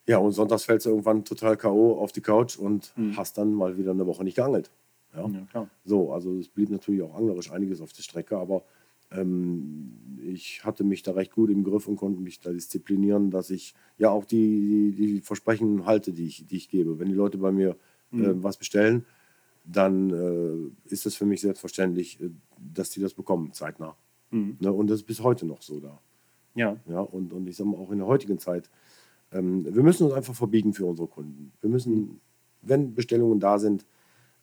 Ja, und sonntags fällst du irgendwann total K.O. auf die Couch und mhm. hast dann mal wieder eine Woche nicht geangelt. Ja? ja, klar. So, also es blieb natürlich auch anglerisch einiges auf der Strecke, aber ähm, ich hatte mich da recht gut im Griff und konnte mich da disziplinieren, dass ich ja auch die, die, die Versprechen halte, die ich, die ich gebe. Wenn die Leute bei mir mhm. äh, was bestellen, dann äh, ist es für mich selbstverständlich, äh, dass die das bekommen, zeitnah. Mhm. Ne? Und das ist bis heute noch so da. Ja. ja und, und ich sage mal, auch in der heutigen Zeit, ähm, wir müssen uns einfach verbiegen für unsere Kunden. Wir müssen, mhm. wenn Bestellungen da sind,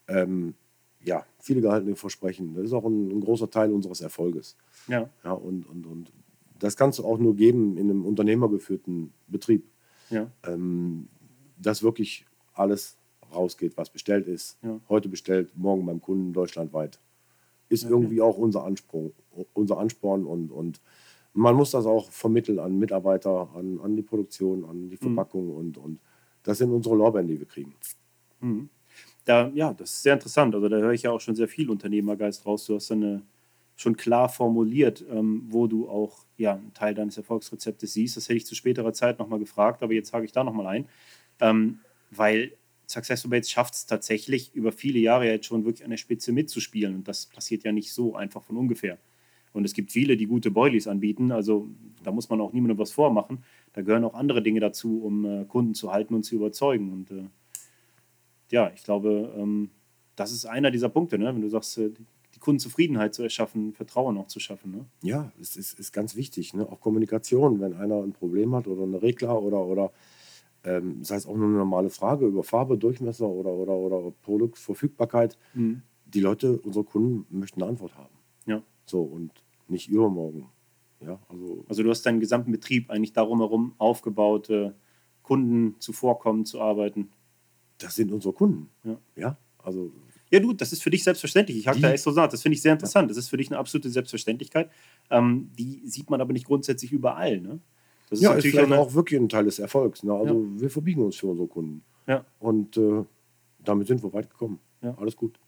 ähm, ja, viele gehaltene Versprechen. Das ist auch ein, ein, großer Teil unseres Erfolges. Ja. ja und, und, und das kannst du auch nur geben in einem unternehmergeführten Betrieb. Ja. Ähm, dass wirklich alles rausgeht, was bestellt ist. Ja. Heute bestellt, morgen beim Kunden deutschlandweit. Ist okay. irgendwie auch unser Ansporn, unser Ansporn und, und man muss das auch vermitteln an Mitarbeiter, an, an die Produktion, an die mhm. Verpackung mhm. und, und das sind unsere Lorbeeren, die wir kriegen. Mhm da, ja, das ist sehr interessant. Also da höre ich ja auch schon sehr viel Unternehmergeist raus. Du hast dann schon klar formuliert, ähm, wo du auch ja, einen Teil deines Erfolgsrezeptes siehst. Das hätte ich zu späterer Zeit nochmal gefragt, aber jetzt hake ich da nochmal ein. Ähm, weil Successful Bates schafft es tatsächlich, über viele Jahre jetzt schon wirklich an der Spitze mitzuspielen. Und das passiert ja nicht so einfach von ungefähr. Und es gibt viele, die gute Boilies anbieten. Also da muss man auch niemandem was vormachen. Da gehören auch andere Dinge dazu, um äh, Kunden zu halten und zu überzeugen. Und äh, ja, ich glaube, ähm, das ist einer dieser Punkte, ne? wenn du sagst, äh, die Kundenzufriedenheit zu erschaffen, Vertrauen auch zu schaffen. Ne? Ja, es ist, ist ganz wichtig. Ne? Auch Kommunikation, wenn einer ein Problem hat oder eine Regler oder, oder ähm, sei es auch nur eine normale Frage über Farbe, Durchmesser oder, oder, oder Produktverfügbarkeit. Mhm. Die Leute, unsere Kunden, möchten eine Antwort haben. Ja. So und nicht übermorgen. Ja, also, also du hast deinen gesamten Betrieb eigentlich darum herum aufgebaut, äh, Kunden zuvorkommen zu arbeiten das sind unsere Kunden. Ja. ja? Also. Ja, du, das ist für dich selbstverständlich. Ich habe da echt so gesagt, das finde ich sehr interessant. Ja. Das ist für dich eine absolute Selbstverständlichkeit. Ähm, die sieht man aber nicht grundsätzlich überall. Ne? Das ist ja, natürlich ist auch, auch, wirklich ein Teil des Erfolgs. Ne? Also ja. wir verbiegen uns für unsere Kunden. Ja. Und äh, damit sind wir weit gekommen. Ja. Alles gut.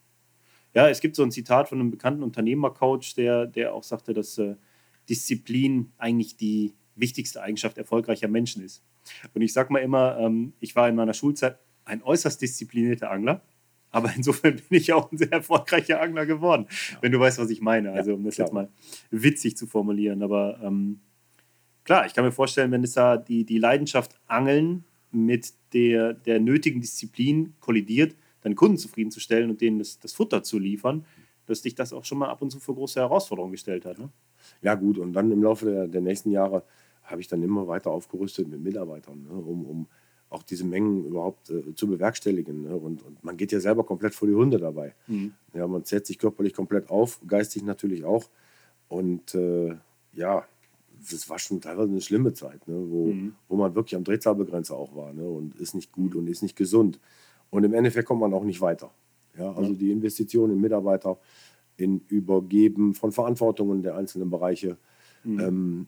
Ja, es gibt so ein Zitat von einem bekannten Unternehmercoach, der, der auch sagte, dass äh, Disziplin eigentlich die wichtigste Eigenschaft erfolgreicher Menschen ist. Und ich sage mal immer, ähm, ich war in meiner Schulzeit ein äußerst disziplinierter Angler. Aber insofern bin ich auch ein sehr erfolgreicher Angler geworden, ja. wenn du weißt, was ich meine. Also, um das klar. jetzt mal witzig zu formulieren. Aber ähm, klar, ich kann mir vorstellen, wenn es da die, die Leidenschaft Angeln mit der, der nötigen Disziplin kollidiert, deine Kunden zufriedenzustellen und denen das, das Futter zu liefern, dass dich das auch schon mal ab und zu für große Herausforderungen gestellt hat. Ne? Ja, gut. Und dann im Laufe der, der nächsten Jahre habe ich dann immer weiter aufgerüstet mit Mitarbeitern, ne? um, um auch diese Mengen überhaupt äh, zu bewerkstelligen. Ne? Und, und, man geht ja selber komplett vor die Hunde dabei. Mhm. Ja, man zählt sich körperlich komplett auf, geistig natürlich auch. Und äh, ja, das war schon teilweise eine schlimme Zeit, ne? wo, mhm. wo man wirklich am Drehzahlbegrenzer auch war ne? und ist nicht gut und ist nicht gesund. Und im Endeffekt kommt man auch nicht weiter. Ja, also mhm. die Investition in Mitarbeiter, in Übergeben von Verantwortungen der einzelnen Bereiche, mhm. ähm,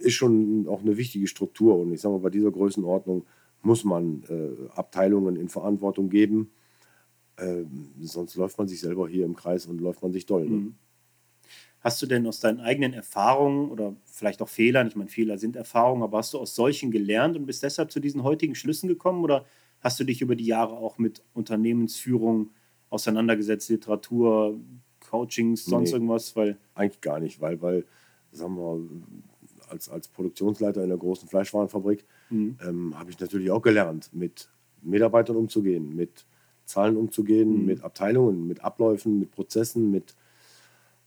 ist schon auch eine wichtige Struktur. Und ich sage mal, bei dieser Größenordnung muss man äh, Abteilungen in Verantwortung geben. Ähm, sonst läuft man sich selber hier im Kreis und läuft man sich doll. Ne? Mhm. Hast du denn aus deinen eigenen Erfahrungen oder vielleicht auch Fehlern, ich meine, Fehler sind Erfahrungen, aber hast du aus solchen gelernt und bist deshalb zu diesen heutigen Schlüssen gekommen oder hast du dich über die Jahre auch mit Unternehmensführung auseinandergesetzt, Literatur, Coachings, sonst nee, irgendwas? Weil eigentlich gar nicht, weil, weil sagen wir, als, als Produktionsleiter in der großen Fleischwarenfabrik mhm. ähm, habe ich natürlich auch gelernt, mit Mitarbeitern umzugehen, mit Zahlen umzugehen, mhm. mit Abteilungen, mit Abläufen, mit Prozessen, mit.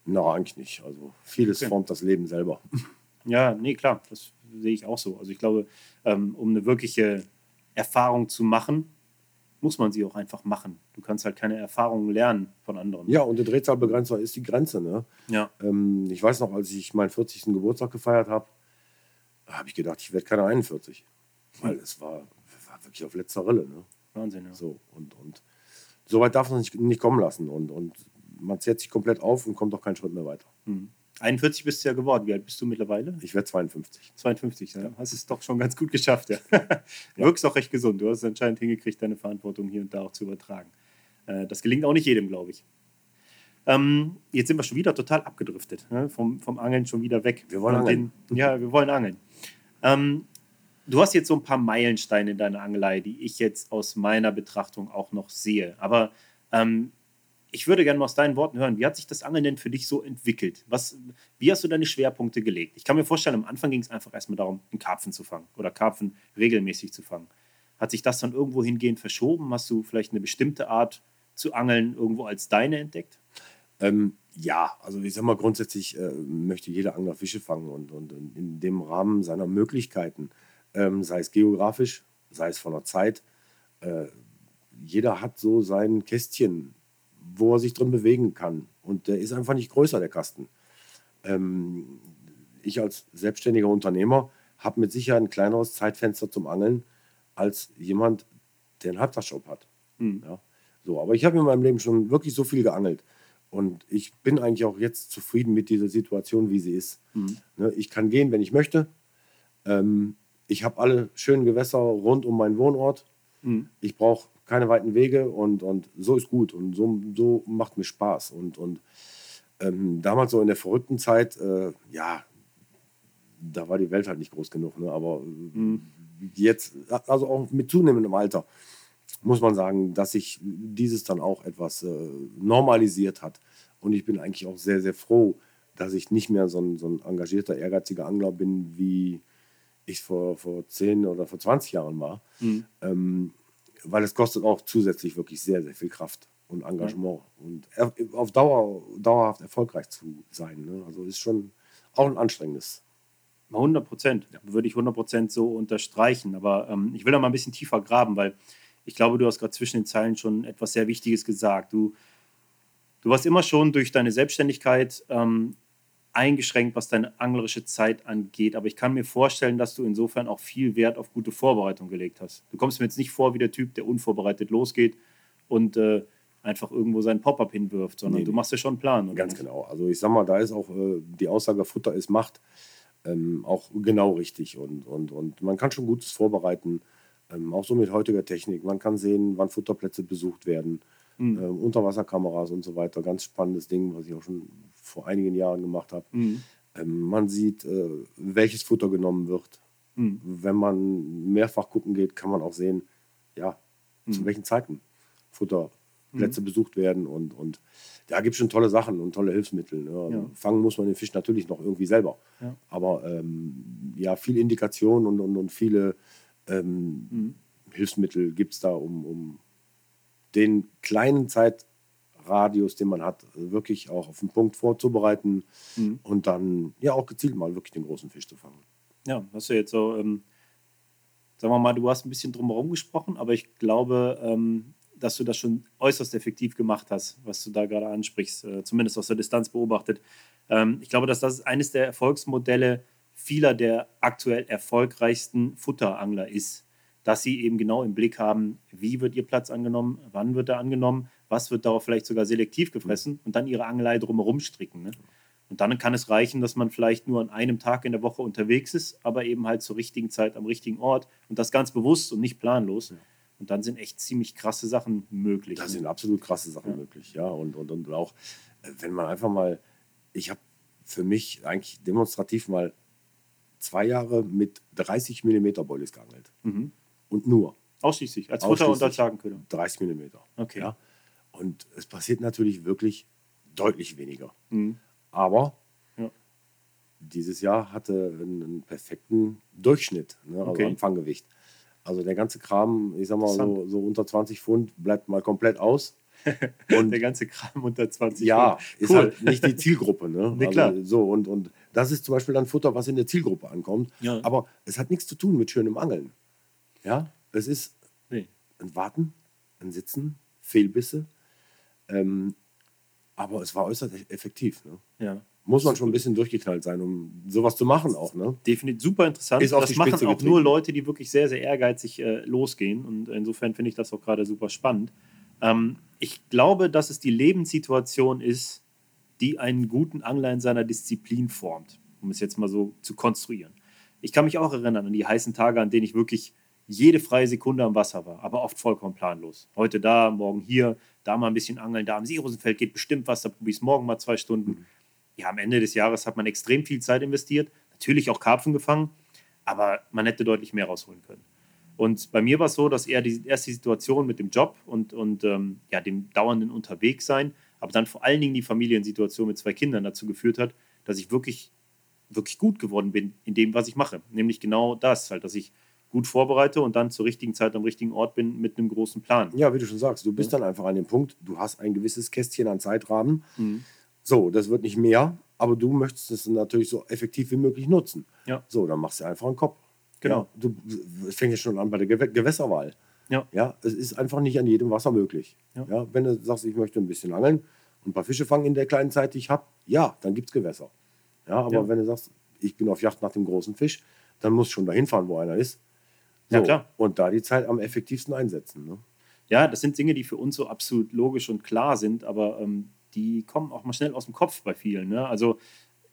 Na, eigentlich nicht. Also vieles okay. formt das Leben selber. Ja, nee, klar, das sehe ich auch so. Also ich glaube, ähm, um eine wirkliche Erfahrung zu machen, muss man sie auch einfach machen. Du kannst halt keine Erfahrungen lernen von anderen. Ja, und der Drehzahlbegrenzer ist die Grenze. Ne? Ja. Ähm, ich weiß noch, als ich meinen 40. Geburtstag gefeiert habe, habe ich gedacht, ich werde keine 41. Weil es war, war wirklich auf letzter Rille. Ne? Wahnsinn, ja. So, und, und so weit darf man nicht, nicht kommen lassen. Und, und man zählt sich komplett auf und kommt auch keinen Schritt mehr weiter. Mhm. 41 bist du ja geworden. Wie alt bist du mittlerweile? Ich werde 52. 52, ja. Hast es doch schon ganz gut geschafft, ja. ja. Wirkst auch recht gesund. Du hast es anscheinend hingekriegt, deine Verantwortung hier und da auch zu übertragen. Äh, das gelingt auch nicht jedem, glaube ich. Ähm, jetzt sind wir schon wieder total abgedriftet. Ne? Vom, vom Angeln schon wieder weg. Wir wollen angeln. Den, ja, wir wollen angeln. Ähm, Du hast jetzt so ein paar Meilensteine in deiner Angelei, die ich jetzt aus meiner Betrachtung auch noch sehe. Aber ähm, ich würde gerne mal aus deinen Worten hören, wie hat sich das Angeln denn für dich so entwickelt? Was, wie hast du deine Schwerpunkte gelegt? Ich kann mir vorstellen, am Anfang ging es einfach erstmal darum, einen Karpfen zu fangen oder Karpfen regelmäßig zu fangen. Hat sich das dann irgendwo hingehend verschoben? Hast du vielleicht eine bestimmte Art zu angeln irgendwo als deine entdeckt? Ähm, ja, also ich sag mal, grundsätzlich äh, möchte jeder Angler Fische fangen und, und, und in dem Rahmen seiner Möglichkeiten, ähm, sei es geografisch, sei es von der Zeit, äh, jeder hat so sein Kästchen, wo er sich drin bewegen kann. Und der ist einfach nicht größer, der Kasten. Ähm, ich als selbstständiger Unternehmer habe mit Sicherheit ein kleineres Zeitfenster zum Angeln als jemand, der einen Halbtagsjob hat. Mhm. Ja, so, aber ich habe in meinem Leben schon wirklich so viel geangelt. Und ich bin eigentlich auch jetzt zufrieden mit dieser Situation, wie sie ist. Mhm. Ne, ich kann gehen, wenn ich möchte. Ähm, ich habe alle schönen Gewässer rund um meinen Wohnort. Mhm. Ich brauche keine weiten Wege und, und so ist gut und so, so macht mir Spaß. Und, und ähm, damals so in der verrückten Zeit, äh, ja, da war die Welt halt nicht groß genug. Ne? Aber mhm. jetzt, also auch mit zunehmendem Alter, muss man sagen, dass sich dieses dann auch etwas äh, normalisiert hat. Und ich bin eigentlich auch sehr, sehr froh, dass ich nicht mehr so ein, so ein engagierter, ehrgeiziger Angler bin, wie ich vor, vor 10 oder vor 20 Jahren war. Mhm. Ähm, weil es kostet auch zusätzlich wirklich sehr, sehr viel Kraft und Engagement und auf Dauer dauerhaft erfolgreich zu sein. Ne? Also ist schon auch ein anstrengendes. 100 Prozent, ja. würde ich 100 Prozent so unterstreichen. Aber ähm, ich will da mal ein bisschen tiefer graben, weil ich glaube, du hast gerade zwischen den Zeilen schon etwas sehr Wichtiges gesagt. Du, du warst immer schon durch deine Selbstständigkeit ähm, eingeschränkt, was deine anglerische Zeit angeht. Aber ich kann mir vorstellen, dass du insofern auch viel Wert auf gute Vorbereitung gelegt hast. Du kommst mir jetzt nicht vor wie der Typ, der unvorbereitet losgeht und äh, einfach irgendwo seinen Pop-up hinwirft, sondern nee, du machst ja schon einen Plan. Ganz nicht? genau. Also ich sag mal, da ist auch äh, die Aussage, Futter ist Macht, ähm, auch genau richtig. Und, und, und man kann schon Gutes vorbereiten, ähm, auch so mit heutiger Technik. Man kann sehen, wann Futterplätze besucht werden mhm. äh, Unterwasserkameras und so weiter. Ganz spannendes Ding, was ich auch schon vor einigen Jahren gemacht habe. Mhm. Ähm, man sieht, äh, welches Futter genommen wird. Mhm. Wenn man mehrfach gucken geht, kann man auch sehen, ja, zu mhm. welchen Zeiten Futterplätze mhm. besucht werden. Und, und da gibt es schon tolle Sachen und tolle Hilfsmittel. Ne? Ja. Fangen muss man den Fisch natürlich noch irgendwie selber. Ja. Aber ähm, ja, viele Indikationen und, und, und viele ähm, mhm. Hilfsmittel gibt es da, um, um den kleinen Zeitradius, den man hat, wirklich auch auf den Punkt vorzubereiten mhm. und dann ja auch gezielt mal wirklich den großen Fisch zu fangen. Ja, hast du jetzt so, ähm, sagen wir mal, du hast ein bisschen drumherum gesprochen, aber ich glaube, ähm, dass du das schon äußerst effektiv gemacht hast, was du da gerade ansprichst, äh, zumindest aus der Distanz beobachtet. Ähm, ich glaube, dass das eines der Erfolgsmodelle vieler der aktuell erfolgreichsten Futterangler ist dass sie eben genau im Blick haben, wie wird ihr Platz angenommen, wann wird er angenommen, was wird darauf vielleicht sogar selektiv gefressen und dann ihre Angelei drumherum stricken. Ne? Und dann kann es reichen, dass man vielleicht nur an einem Tag in der Woche unterwegs ist, aber eben halt zur richtigen Zeit am richtigen Ort und das ganz bewusst und nicht planlos. Ja. Und dann sind echt ziemlich krasse Sachen möglich. Da ne? sind absolut krasse Sachen ja. möglich, ja. Und, und, und auch, äh, wenn man einfach mal, ich habe für mich eigentlich demonstrativ mal zwei Jahre mit 30 mm Boilies geangelt. Mhm und nur. Ausschließlich, als Futter und als Hakenköder. 30 mm. Okay. Ja? Und es passiert natürlich wirklich deutlich weniger. Mhm. Aber ja. dieses Jahr hatte einen, einen perfekten Durchschnitt, ne? also okay. Empfanggewicht. Also der ganze Kram, ich sag mal so, so unter 20 Pfund, bleibt mal komplett aus. Und der ganze Kram unter 20 Ja, Pfund. ist halt nicht die Zielgruppe. Ne? Nee, klar. Also so, und, und das ist zum Beispiel dann Futter, was in der Zielgruppe ankommt. Ja. Aber es hat nichts zu tun mit schönem Angeln. Ja, es ist nee. ein Warten, ein Sitzen, Fehlbisse. Ähm, aber es war äußerst e-, effektiv. Ne? Ja. Muss man schon ein bisschen durchgeknallt sein, um sowas zu machen auch. Ne? Definitiv super interessant. Ist das machen auch getrieben. nur Leute, die wirklich sehr, sehr ehrgeizig äh, losgehen. Und insofern finde ich das auch gerade super spannend. Ähm, ich glaube, dass es die Lebenssituation ist, die einen guten Angler in seiner Disziplin formt, um es jetzt mal so zu konstruieren. Ich kann mich auch erinnern an die heißen Tage, an denen ich wirklich jede freie Sekunde am Wasser war, aber oft vollkommen planlos. Heute da, morgen hier, da mal ein bisschen angeln, da am Seerosenfeld geht bestimmt was, da probiere ich es morgen mal zwei Stunden. Ja, am Ende des Jahres hat man extrem viel Zeit investiert, natürlich auch Karpfen gefangen, aber man hätte deutlich mehr rausholen können. Und bei mir war es so, dass eher die erste Situation mit dem Job und, und ähm, ja, dem dauernden Unterwegssein, aber dann vor allen Dingen die Familiensituation mit zwei Kindern dazu geführt hat, dass ich wirklich, wirklich gut geworden bin in dem, was ich mache. Nämlich genau das, halt, dass ich gut vorbereite und dann zur richtigen Zeit am richtigen Ort bin mit einem großen Plan. Ja, wie du schon sagst, du bist ja. dann einfach an dem Punkt, du hast ein gewisses Kästchen an Zeitrahmen. Mhm. So, das wird nicht mehr, aber du möchtest es natürlich so effektiv wie möglich nutzen. Ja. So, dann machst du einfach einen Kopf. Genau. Ja, du, es fängt ja schon an bei der Gew Gewässerwahl. Ja. ja. Es ist einfach nicht an jedem Wasser möglich. Ja. ja. Wenn du sagst, ich möchte ein bisschen angeln und ein paar Fische fangen in der kleinen Zeit, die ich habe, ja, dann gibt es Gewässer. Ja, aber wenn du sagst, ich bin auf Yacht nach dem großen Fisch, dann musst du schon dahin fahren, wo einer ist. So, ja, klar. Und da die Zeit am effektivsten einsetzen. Ne? Ja, das sind Dinge, die für uns so absolut logisch und klar sind, aber ähm, die kommen auch mal schnell aus dem Kopf bei vielen. Ne? Also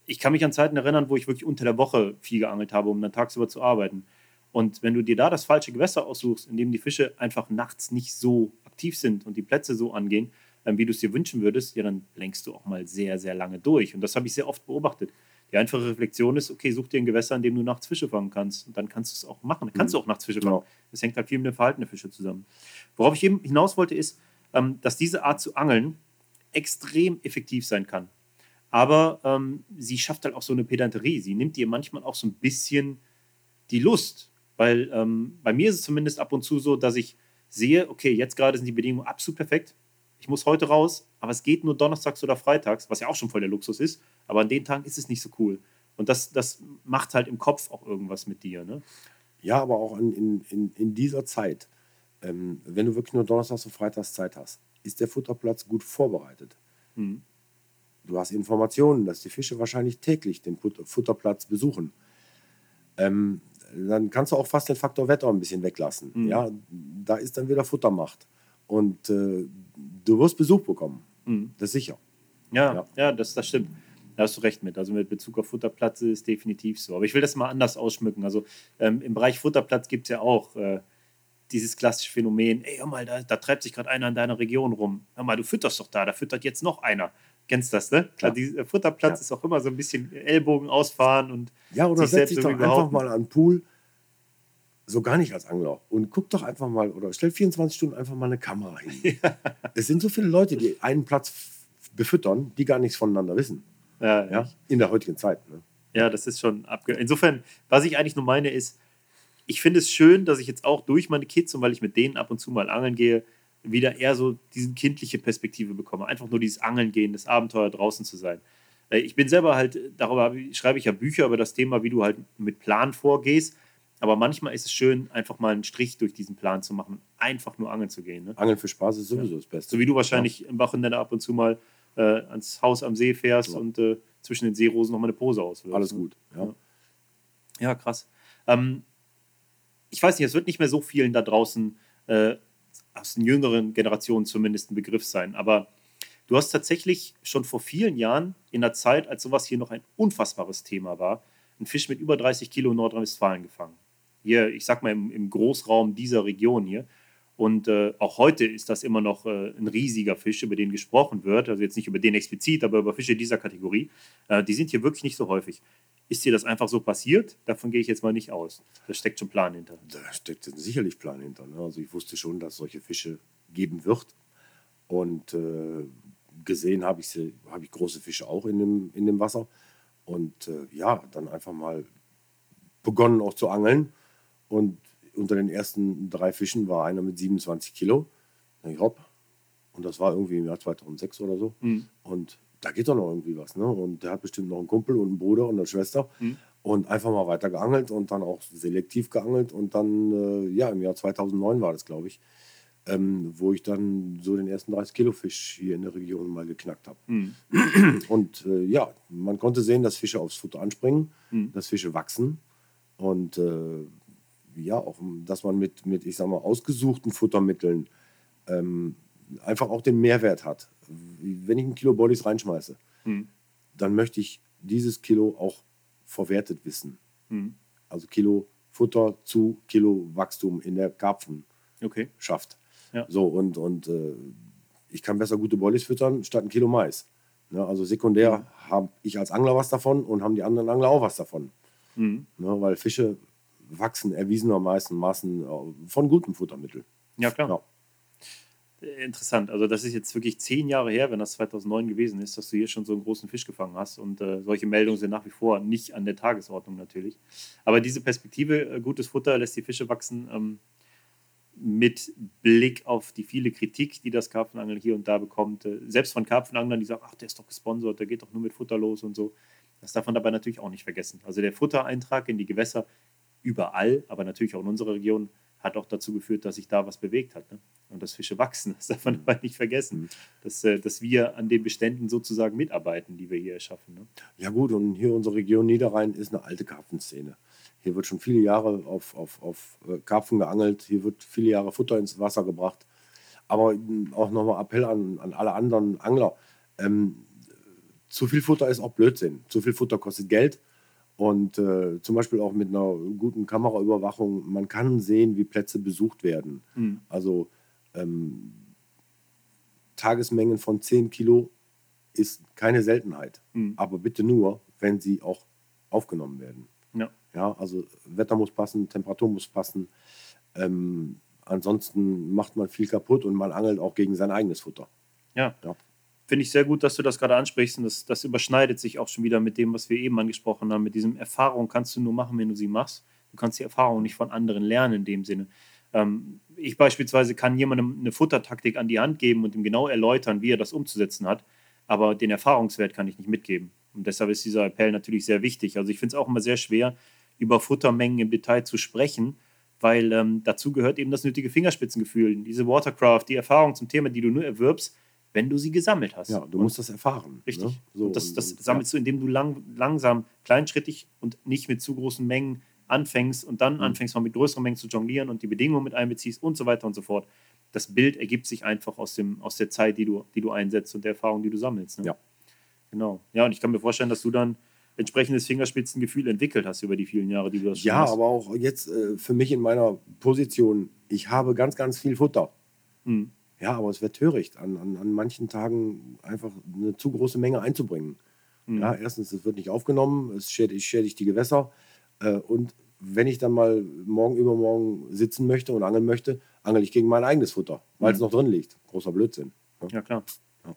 ich kann mich an Zeiten erinnern, wo ich wirklich unter der Woche viel geangelt habe, um dann tagsüber zu arbeiten. Und wenn du dir da das falsche Gewässer aussuchst, in dem die Fische einfach nachts nicht so aktiv sind und die Plätze so angehen, ähm, wie du es dir wünschen würdest, ja, dann lenkst du auch mal sehr, sehr lange durch. Und das habe ich sehr oft beobachtet. Die einfache Reflexion ist, okay, such dir ein Gewässer, in dem du nachts Fische fangen kannst. Und dann kannst du es auch machen. Dann kannst mhm. du auch nachts Fische fangen. Das hängt halt viel mit dem Verhalten der Fische zusammen. Worauf ich eben hinaus wollte, ist, ähm, dass diese Art zu angeln extrem effektiv sein kann. Aber ähm, sie schafft halt auch so eine Pedanterie. Sie nimmt dir manchmal auch so ein bisschen die Lust. Weil ähm, bei mir ist es zumindest ab und zu so, dass ich sehe, okay, jetzt gerade sind die Bedingungen absolut perfekt ich muss heute raus, aber es geht nur donnerstags oder freitags, was ja auch schon voll der Luxus ist, aber an den Tagen ist es nicht so cool. Und das, das macht halt im Kopf auch irgendwas mit dir. Ne? Ja, aber auch in, in, in dieser Zeit, ähm, wenn du wirklich nur donnerstags und freitags Zeit hast, ist der Futterplatz gut vorbereitet. Mhm. Du hast Informationen, dass die Fische wahrscheinlich täglich den Futterplatz besuchen. Ähm, dann kannst du auch fast den Faktor Wetter ein bisschen weglassen. Mhm. Ja, da ist dann wieder Futtermacht. Und äh, du wirst Besuch bekommen. Mhm. Das ist sicher. Ja, ja, ja, das, das stimmt. Da hast du recht mit. Also mit Bezug auf Futterplatz ist es definitiv so. Aber ich will das mal anders ausschmücken. Also ähm, im Bereich Futterplatz gibt es ja auch äh, dieses klassische Phänomen, ey, hör mal, da, da treibt sich gerade einer in deiner Region rum. Hör mal, du fütterst doch da, da füttert jetzt noch einer. Kennst das, ne? Klar. Also, Futterplatz ja. ist auch immer so ein bisschen Ellbogen ausfahren und Ja, oder setz dich doch einfach mal an den Pool so gar nicht als Angler. Und guck doch einfach mal oder stell 24 Stunden einfach mal eine Kamera hin. Ja. Es sind so viele Leute, die einen Platz befüttern, die gar nichts voneinander wissen. Ja, ja? In der heutigen Zeit. Ne? Ja, das ist schon abge. Insofern, was ich eigentlich nur meine, ist, ich finde es schön, dass ich jetzt auch durch meine Kids und weil ich mit denen ab und zu mal angeln gehe, wieder eher so diese kindliche Perspektive bekomme. Einfach nur dieses Angeln gehen, das Abenteuer draußen zu sein. Ich bin selber halt, darüber schreibe ich ja Bücher über das Thema, wie du halt mit Plan vorgehst. Aber manchmal ist es schön, einfach mal einen Strich durch diesen Plan zu machen, einfach nur angeln zu gehen. Ne? Angeln für Spaß ist sowieso ja. das Beste. So wie du wahrscheinlich ja. im Wochenende ab und zu mal äh, ans Haus am See fährst ja. und äh, zwischen den Seerosen noch mal eine Pose auswirfst. Alles ne? gut, ja. Ja, krass. Ähm, ich weiß nicht, es wird nicht mehr so vielen da draußen äh, aus den jüngeren Generationen zumindest ein Begriff sein, aber du hast tatsächlich schon vor vielen Jahren in der Zeit, als sowas hier noch ein unfassbares Thema war, einen Fisch mit über 30 Kilo in Nordrhein-Westfalen gefangen hier, ich sag mal, im, im Großraum dieser Region hier. Und äh, auch heute ist das immer noch äh, ein riesiger Fisch, über den gesprochen wird. Also jetzt nicht über den explizit, aber über Fische dieser Kategorie. Äh, die sind hier wirklich nicht so häufig. Ist dir das einfach so passiert? Davon gehe ich jetzt mal nicht aus. Da steckt schon Plan hinter. Da steckt sicherlich Plan hinter. Ne? Also ich wusste schon, dass solche Fische geben wird. Und äh, gesehen habe ich, hab ich große Fische auch in dem, in dem Wasser. Und äh, ja, dann einfach mal begonnen auch zu angeln und unter den ersten drei Fischen war einer mit 27 Kilo. Ich hopp. Und das war irgendwie im Jahr 2006 oder so. Mhm. Und da geht doch noch irgendwie was. Ne? Und der hat bestimmt noch einen Kumpel und einen Bruder und eine Schwester. Mhm. Und einfach mal weiter geangelt und dann auch selektiv geangelt. Und dann, äh, ja, im Jahr 2009 war das, glaube ich, ähm, wo ich dann so den ersten 30 Kilo Fisch hier in der Region mal geknackt habe. Mhm. Und äh, ja, man konnte sehen, dass Fische aufs Futter anspringen, mhm. dass Fische wachsen. Und äh, ja, auch, dass man mit, mit, ich sag mal, ausgesuchten Futtermitteln ähm, einfach auch den Mehrwert hat. Wenn ich ein Kilo Bodies reinschmeiße, hm. dann möchte ich dieses Kilo auch verwertet wissen. Hm. Also Kilo Futter zu Kilo Wachstum in der Karpfen okay. schafft. Ja. So, und, und äh, ich kann besser gute Bollies füttern statt ein Kilo Mais. Ne, also sekundär mhm. habe ich als Angler was davon und haben die anderen Angler auch was davon. Mhm. Ne, weil Fische wachsen erwiesenermaßen Maßen von gutem Futtermittel. Ja, klar. Ja. Äh, interessant. Also das ist jetzt wirklich zehn Jahre her, wenn das 2009 gewesen ist, dass du hier schon so einen großen Fisch gefangen hast. Und äh, solche Meldungen sind nach wie vor nicht an der Tagesordnung natürlich. Aber diese Perspektive, äh, gutes Futter lässt die Fische wachsen, ähm, mit Blick auf die viele Kritik, die das Karpfenangeln hier und da bekommt. Äh, selbst von Karpfenanglern, die sagen, ach, der ist doch gesponsert, der geht doch nur mit Futter los und so. Das darf man dabei natürlich auch nicht vergessen. Also der Futtereintrag in die Gewässer überall, aber natürlich auch in unserer Region, hat auch dazu geführt, dass sich da was bewegt hat. Ne? Und dass Fische wachsen, das darf man mhm. dabei nicht vergessen. Mhm. Dass, äh, dass wir an den Beständen sozusagen mitarbeiten, die wir hier erschaffen. Ne? Ja gut, und hier unsere Region Niederrhein ist eine alte Karpfenszene. Hier wird schon viele Jahre auf, auf, auf äh, Karpfen geangelt, hier wird viele Jahre Futter ins Wasser gebracht. Aber auch nochmal Appell an, an alle anderen Angler. Ähm, zu viel Futter ist auch Blödsinn. Zu viel Futter kostet Geld. Und äh, zum Beispiel auch mit einer guten Kameraüberwachung, man kann sehen, wie Plätze besucht werden. Mhm. Also ähm, Tagesmengen von 10 Kilo ist keine Seltenheit. Mhm. Aber bitte nur, wenn sie auch aufgenommen werden. Ja. ja also Wetter muss passen, Temperatur muss passen. Ähm, ansonsten macht man viel kaputt und man angelt auch gegen sein eigenes Futter. Ja. ja finde ich sehr gut, dass du das gerade ansprichst. Und das, das überschneidet sich auch schon wieder mit dem, was wir eben angesprochen haben. Mit diesem Erfahrung kannst du nur machen, wenn du sie machst. Du kannst die Erfahrung nicht von anderen lernen in dem Sinne. Ähm, ich beispielsweise kann jemandem eine Futtertaktik an die Hand geben und ihm genau erläutern, wie er das umzusetzen hat. Aber den Erfahrungswert kann ich nicht mitgeben. Und deshalb ist dieser Appell natürlich sehr wichtig. Also ich finde es auch immer sehr schwer, über Futtermengen im Detail zu sprechen, weil ähm, dazu gehört eben das nötige Fingerspitzengefühl, diese Watercraft, die Erfahrung zum Thema, die du nur erwirbst, wenn du sie gesammelt hast. Ja, du und musst das erfahren. Ne? Richtig. Ne? So, und das, das und, sammelst ja. du, indem du lang, langsam, kleinschrittig und nicht mit zu großen Mengen anfängst und dann mhm. anfängst mal mit größeren Mengen zu jonglieren und die Bedingungen mit einbeziehst und so weiter und so fort. Das Bild ergibt sich einfach aus, dem, aus der Zeit, die du, die du einsetzt und der Erfahrung, die du sammelst. Ne? Ja. Genau. Ja, und ich kann mir vorstellen, dass du dann entsprechendes Fingerspitzengefühl entwickelt hast über die vielen Jahre, die du das schon Ja, hast. aber auch jetzt äh, für mich in meiner Position, ich habe ganz, ganz viel Futter. Mhm. Ja, aber es wäre töricht, an, an, an manchen Tagen einfach eine zu große Menge einzubringen. Mhm. Ja, erstens, es wird nicht aufgenommen, es schädigt, schädigt die Gewässer. Äh, und wenn ich dann mal morgen übermorgen sitzen möchte und angeln möchte, angel ich gegen mein eigenes Futter, weil mhm. es noch drin liegt. Großer Blödsinn. Ja, ja klar. Ja.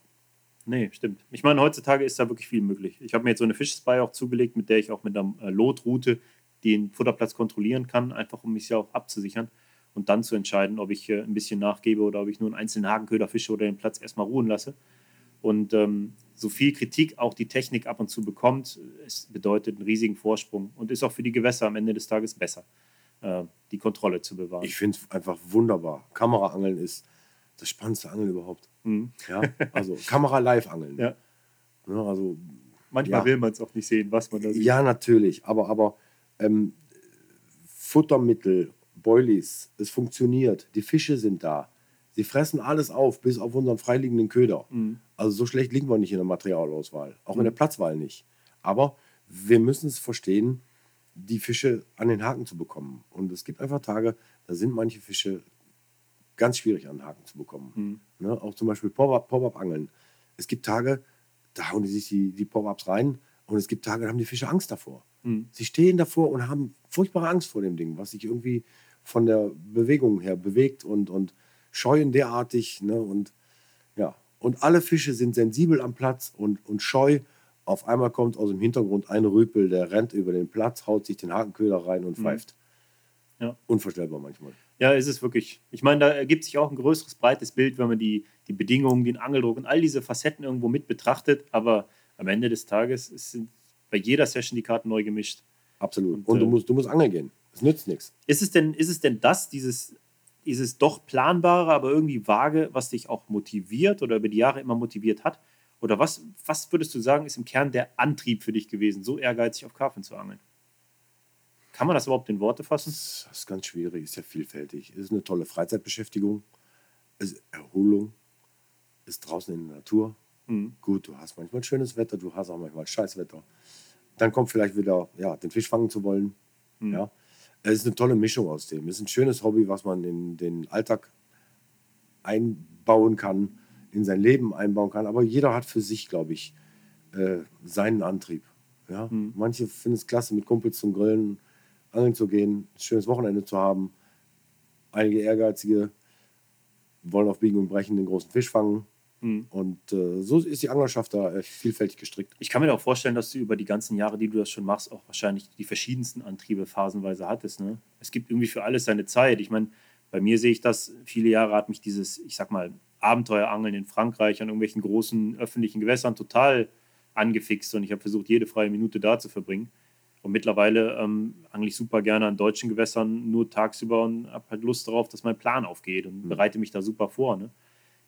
Nee, stimmt. Ich meine, heutzutage ist da wirklich viel möglich. Ich habe mir jetzt so eine Fischspy auch zugelegt, mit der ich auch mit einer äh, Lotroute den Futterplatz kontrollieren kann, einfach um mich ja auch abzusichern und dann zu entscheiden, ob ich äh, ein bisschen nachgebe oder ob ich nur einen einzelnen Hakenköder fische oder den Platz erstmal ruhen lasse. Und ähm, so viel Kritik auch die Technik ab und zu bekommt, es bedeutet einen riesigen Vorsprung und ist auch für die Gewässer am Ende des Tages besser, äh, die Kontrolle zu bewahren. Ich finde es einfach wunderbar. Kameraangeln ist das spannendste Angeln überhaupt. Mhm. Ja, also Kamera-Live-Angeln. Ja. ja. also, Manchmal ja. will man es auch nicht sehen, was man da sieht. Ja, natürlich. Aber, aber ähm, Futtermittel Boilies, es funktioniert, die Fische sind da. Sie fressen alles auf, bis auf unseren freiliegenden Köder. Mhm. Also so schlecht liegen wir nicht in der Materialauswahl, auch mhm. in der Platzwahl nicht. Aber wir müssen es verstehen, die Fische an den Haken zu bekommen. Und es gibt einfach Tage, da sind manche Fische ganz schwierig an den Haken zu bekommen. Mhm. Ne? Auch zum Beispiel Pop-Up-Angeln. es gibt Tage, da hauen die sich die, die Pop-Ups rein und es gibt Tage, da haben die Fische Angst davor. Mhm. Sie stehen davor und haben furchtbare Angst vor dem Ding, was sich irgendwie von der Bewegung her bewegt und, und scheuen derartig. Ne? Und, ja. und alle Fische sind sensibel am Platz und, und scheu. Auf einmal kommt aus dem Hintergrund ein Rüpel, der rennt über den Platz, haut sich den Hakenköder rein und mhm. pfeift. Ja. Unvorstellbar manchmal. Ja, ist es wirklich. Ich meine, da ergibt sich auch ein größeres, breites Bild, wenn man die, die Bedingungen, den Angeldruck und all diese Facetten irgendwo mit betrachtet. Aber am Ende des Tages sind bei jeder Session die Karten neu gemischt. Absolut. Und, und du, äh, musst, du musst angeln gehen. Es nützt nichts. Ist es denn, ist es denn das, dieses, dieses doch planbare, aber irgendwie vage, was dich auch motiviert oder über die Jahre immer motiviert hat? Oder was, was würdest du sagen, ist im Kern der Antrieb für dich gewesen, so ehrgeizig auf Karpfen zu angeln? Kann man das überhaupt in Worte fassen? Das ist ganz schwierig, ist ja vielfältig. Es ist eine tolle Freizeitbeschäftigung, es ist Erholung, ist draußen in der Natur. Mhm. Gut, du hast manchmal schönes Wetter, du hast auch manchmal Scheißwetter. Dann kommt vielleicht wieder, ja, den Fisch fangen zu wollen. Mhm. Ja. Es ist eine tolle Mischung aus dem. Es ist ein schönes Hobby, was man in den Alltag einbauen kann, in sein Leben einbauen kann. Aber jeder hat für sich, glaube ich, äh, seinen Antrieb. Ja? Mhm. Manche finden es klasse, mit Kumpels zum Grillen angeln zu gehen, ein schönes Wochenende zu haben. Einige Ehrgeizige wollen auf Biegen und Brechen den großen Fisch fangen. Mhm. Und äh, so ist die Anglerschaft da äh, vielfältig gestrickt. Ich kann mir auch vorstellen, dass du über die ganzen Jahre, die du das schon machst, auch wahrscheinlich die verschiedensten Antriebe phasenweise hattest. Ne? Es gibt irgendwie für alles seine Zeit. Ich meine, bei mir sehe ich das, viele Jahre hat mich dieses, ich sag mal, Abenteuerangeln in Frankreich an irgendwelchen großen öffentlichen Gewässern total angefixt und ich habe versucht, jede freie Minute da zu verbringen. Und mittlerweile ähm, angle ich super gerne an deutschen Gewässern nur tagsüber und habe halt Lust darauf, dass mein Plan aufgeht und Mhm. bereite mich da super vor. Ne?